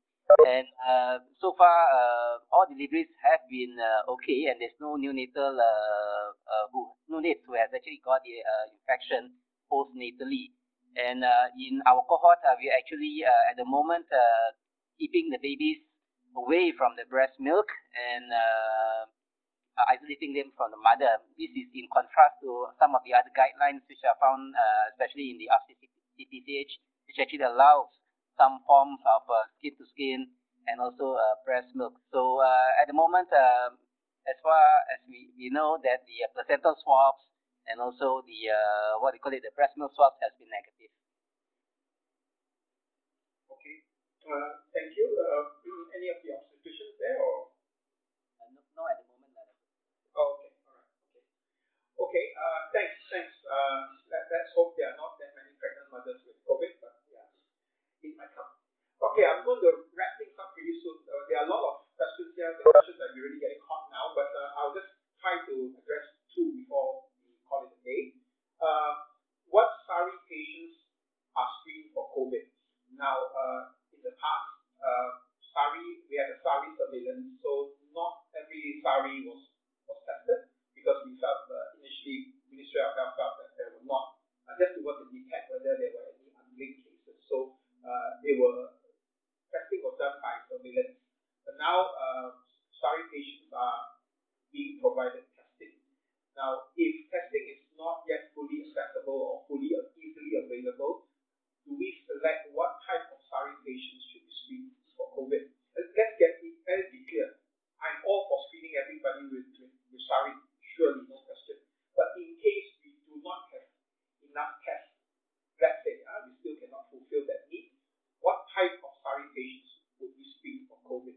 And uh, so far, uh, all deliveries have been uh, okay, and there's no neonatal who neonates who has actually got the infection postnatally. And uh, in our cohort, uh, we actually uh, at the moment uh, keeping the babies away from the breast milk and uh, isolating them from the mother. This is in contrast to some of the other guidelines which are found, uh, especially in the RCPCH, which actually allows some forms of skin to skin and also breast milk. So at the moment, um, as far as we, we know that the placental swabs and also the uh, what they call it the breast milk swab has been negative. Okay, uh, thank you. Uh, any of the obstetricians there or? Uh, no, no, at the moment. Not. Oh, okay, all right, okay, okay. Uh, thanks, thanks. Uh, let, let's hope there are not that many pregnant mothers with COVID, but yeah, it might come. Okay, I'm going to wrap things up pretty soon. Uh, there are a lot of questions here. The questions are really getting hot now, but uh, I'll just try to address two before we call it a day. Uh, what SARI patients are screened for COVID? Now, uh, in the past, SARI, we had a SARI surveillance, so not every SARI was, was tested because we felt uh, initially, Ministry of Health felt that there were not, uh, just to want to detect whether there were any unlinked cases. So uh, they were, testing was done by surveillance. But now, uh, SARI patients are being provided testing. now, if testing is not yet fully accessible or fully easily available, do we select what type of SARI patients should be screened for COVID? Let's get very clear. I'm all for screening everybody with, with, with SARI, surely, no question. But in case we do not have enough tests, let's say uh, we still cannot fulfill that need, what type of SARI patients would we screen for COVID?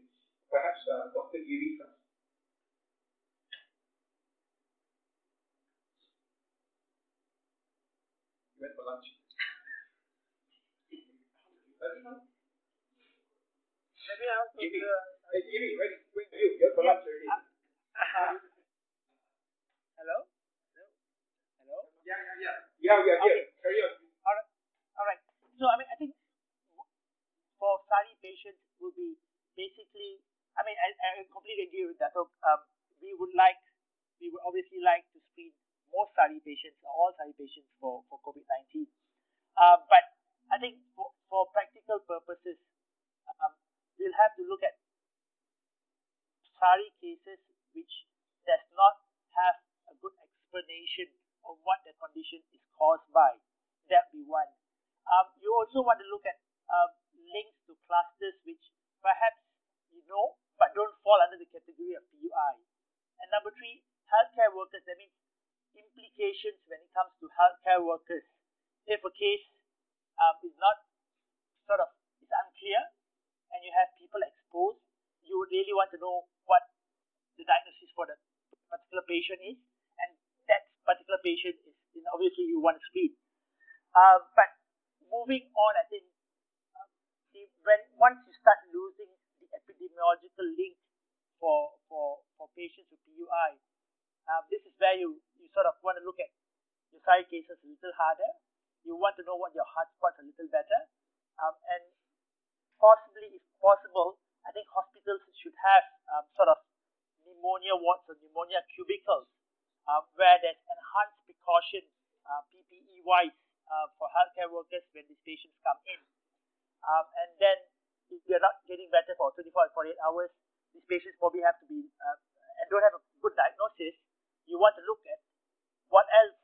Perhaps uh, Dr. Giri first. went for lunch. Maybe I'll Jimmy, hey Jimmy, ready? Wait, you, you're for lunch already. Yeah, yeah, yeah. Yeah, we are here. Okay. Carry on. All right. All right. So, I mean, I think for SARI patients will be basically, I mean, I, I completely agree with that. So, um, we would like, we would obviously like to screen most SARI patients, or all SARI patients for, for COVID-19. Uh, but I think for, for practical purposes, um, we'll have to look at SARI cases which does not have a good explanation of what the condition is caused by. That be one. Um, you also want to look at um, links to clusters which perhaps you know but don't fall under the category of PUI. And number three, healthcare workers. That means implications when it comes to healthcare workers. If a case um, is not sort of is unclear and you have people exposed, you would really want to know what the diagnosis for the particular patient is, particular patient is, obviously you want to screen. Uh, but moving on, I think uh, when once you start losing the epidemiological link for for for patients with PUI, uh, this is where you you sort of want to look at your side cases a little harder. You want to know what your hotspots a little better, um, and possibly, if possible, I think hospitals should have um, sort of pneumonia wards or pneumonia cubicles um, where there's enhanced precaution uh, PPE wise uh, for healthcare workers when these patients come in. Um, and then if they're not getting better for 24 or 48 hours, these patients probably have to be uh, and don't have a good diagnosis. You want to look at what else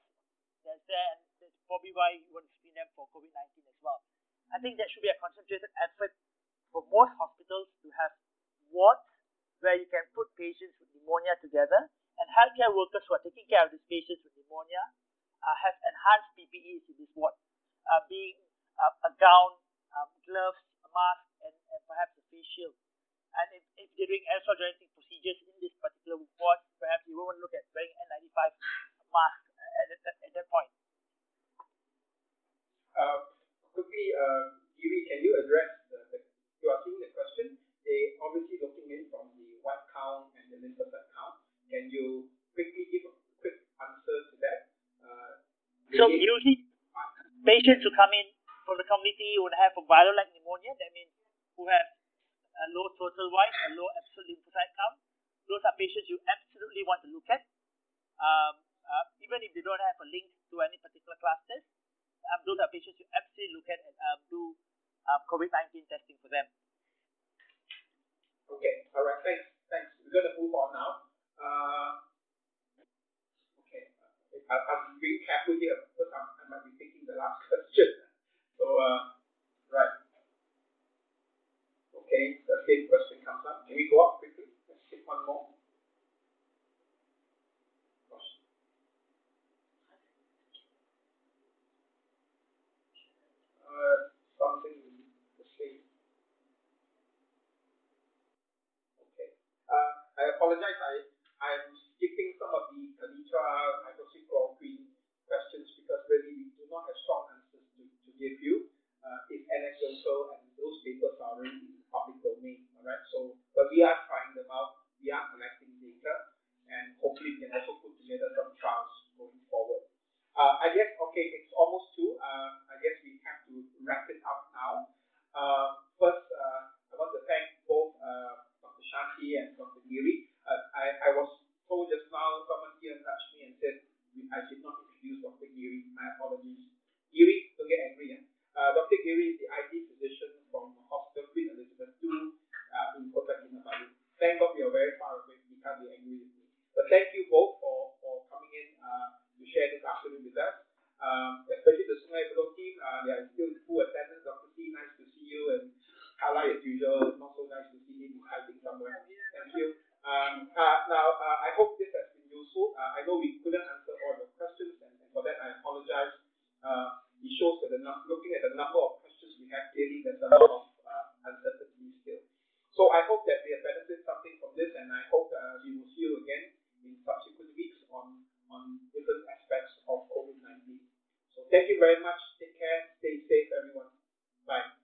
there's there, and that's probably why you want to screen them for COVID 19 as well. I think there should be a concentrated effort for most hospitals to have wards where you can put patients with pneumonia together, and healthcare workers who are taking care of these patients with pneumonia uh, have enhanced PPEs in this ward, uh, being uh, a gown, um, gloves, a mask, and, and, perhaps a face shield. And if, if they're doing aerosol generating procedures in this particular ward, perhaps you won't look at wearing N95 mask at, at, at that point. Uh, quickly, uh, can you address the, the, you are seeing the question? They obviously looking in from the white count and the lymphocyte count. Can you quickly give a quick answer to that? So usually patients who come in from the community would have a viral-like pneumonia, that means who have a low total white, a low absolute lymphocyte count. Those are patients you absolutely want to look at. Um, uh, even if they don't have a link to any particular clusters, um, those are patients you absolutely look at and um, do um, COVID-19 testing for them. Okay, all right, thanks, thanks. We're going to move on now. Uh, I, am being careful here because I'm, I might be taking the last question. So, uh, right. Okay, the same question comes up. Can we go up quickly? Let's take one more. Uh, something the same. Okay. Uh, I apologize. I skipping some of the Kaletra hydroxychloroquine questions because really we do not have strong answers to, to give you. Uh, it's anecdotal and those papers are already in the public domain. All right. So, but we are trying them out. We are collecting data, and hopefully we can also put together some trials going forward. Uh, I guess okay, it's almost two. Uh, I guess we have to wrap it up now. Uh, first, uh, I want to thank both uh, Dr. Shanti and Dr. Giri. Uh, I, I was told just now, someone here touched me and said, I should not introduce Dr. Giri. My apologies. Giri, don't get angry. Eh? Uh, Dr. Giri is the ID physician from Hospital Queen Elizabeth II uh, in Kota Kinabalu. Thank God we are very far away. You can't be angry with me. But thank you both for, for coming in uh, to share this afternoon with us. Um, especially the Sungai Buloh team. Uh, they are still in full attendance. Dr. C, nice to see you. And Kala, as usual, not so nice to see him hiding somewhere. Thank you. Um, uh, now, uh, I hope this has been useful. Uh, I know we couldn't answer all the questions, and, and for that I apologize. it shows that looking at the number of questions we have, clearly there's a lot of uncertainty still. So I hope that we have benefited something from this, and I hope we will see you again in subsequent weeks on, on different aspects of COVID-19. So thank you very much. Take care. Stay safe, everyone. Bye.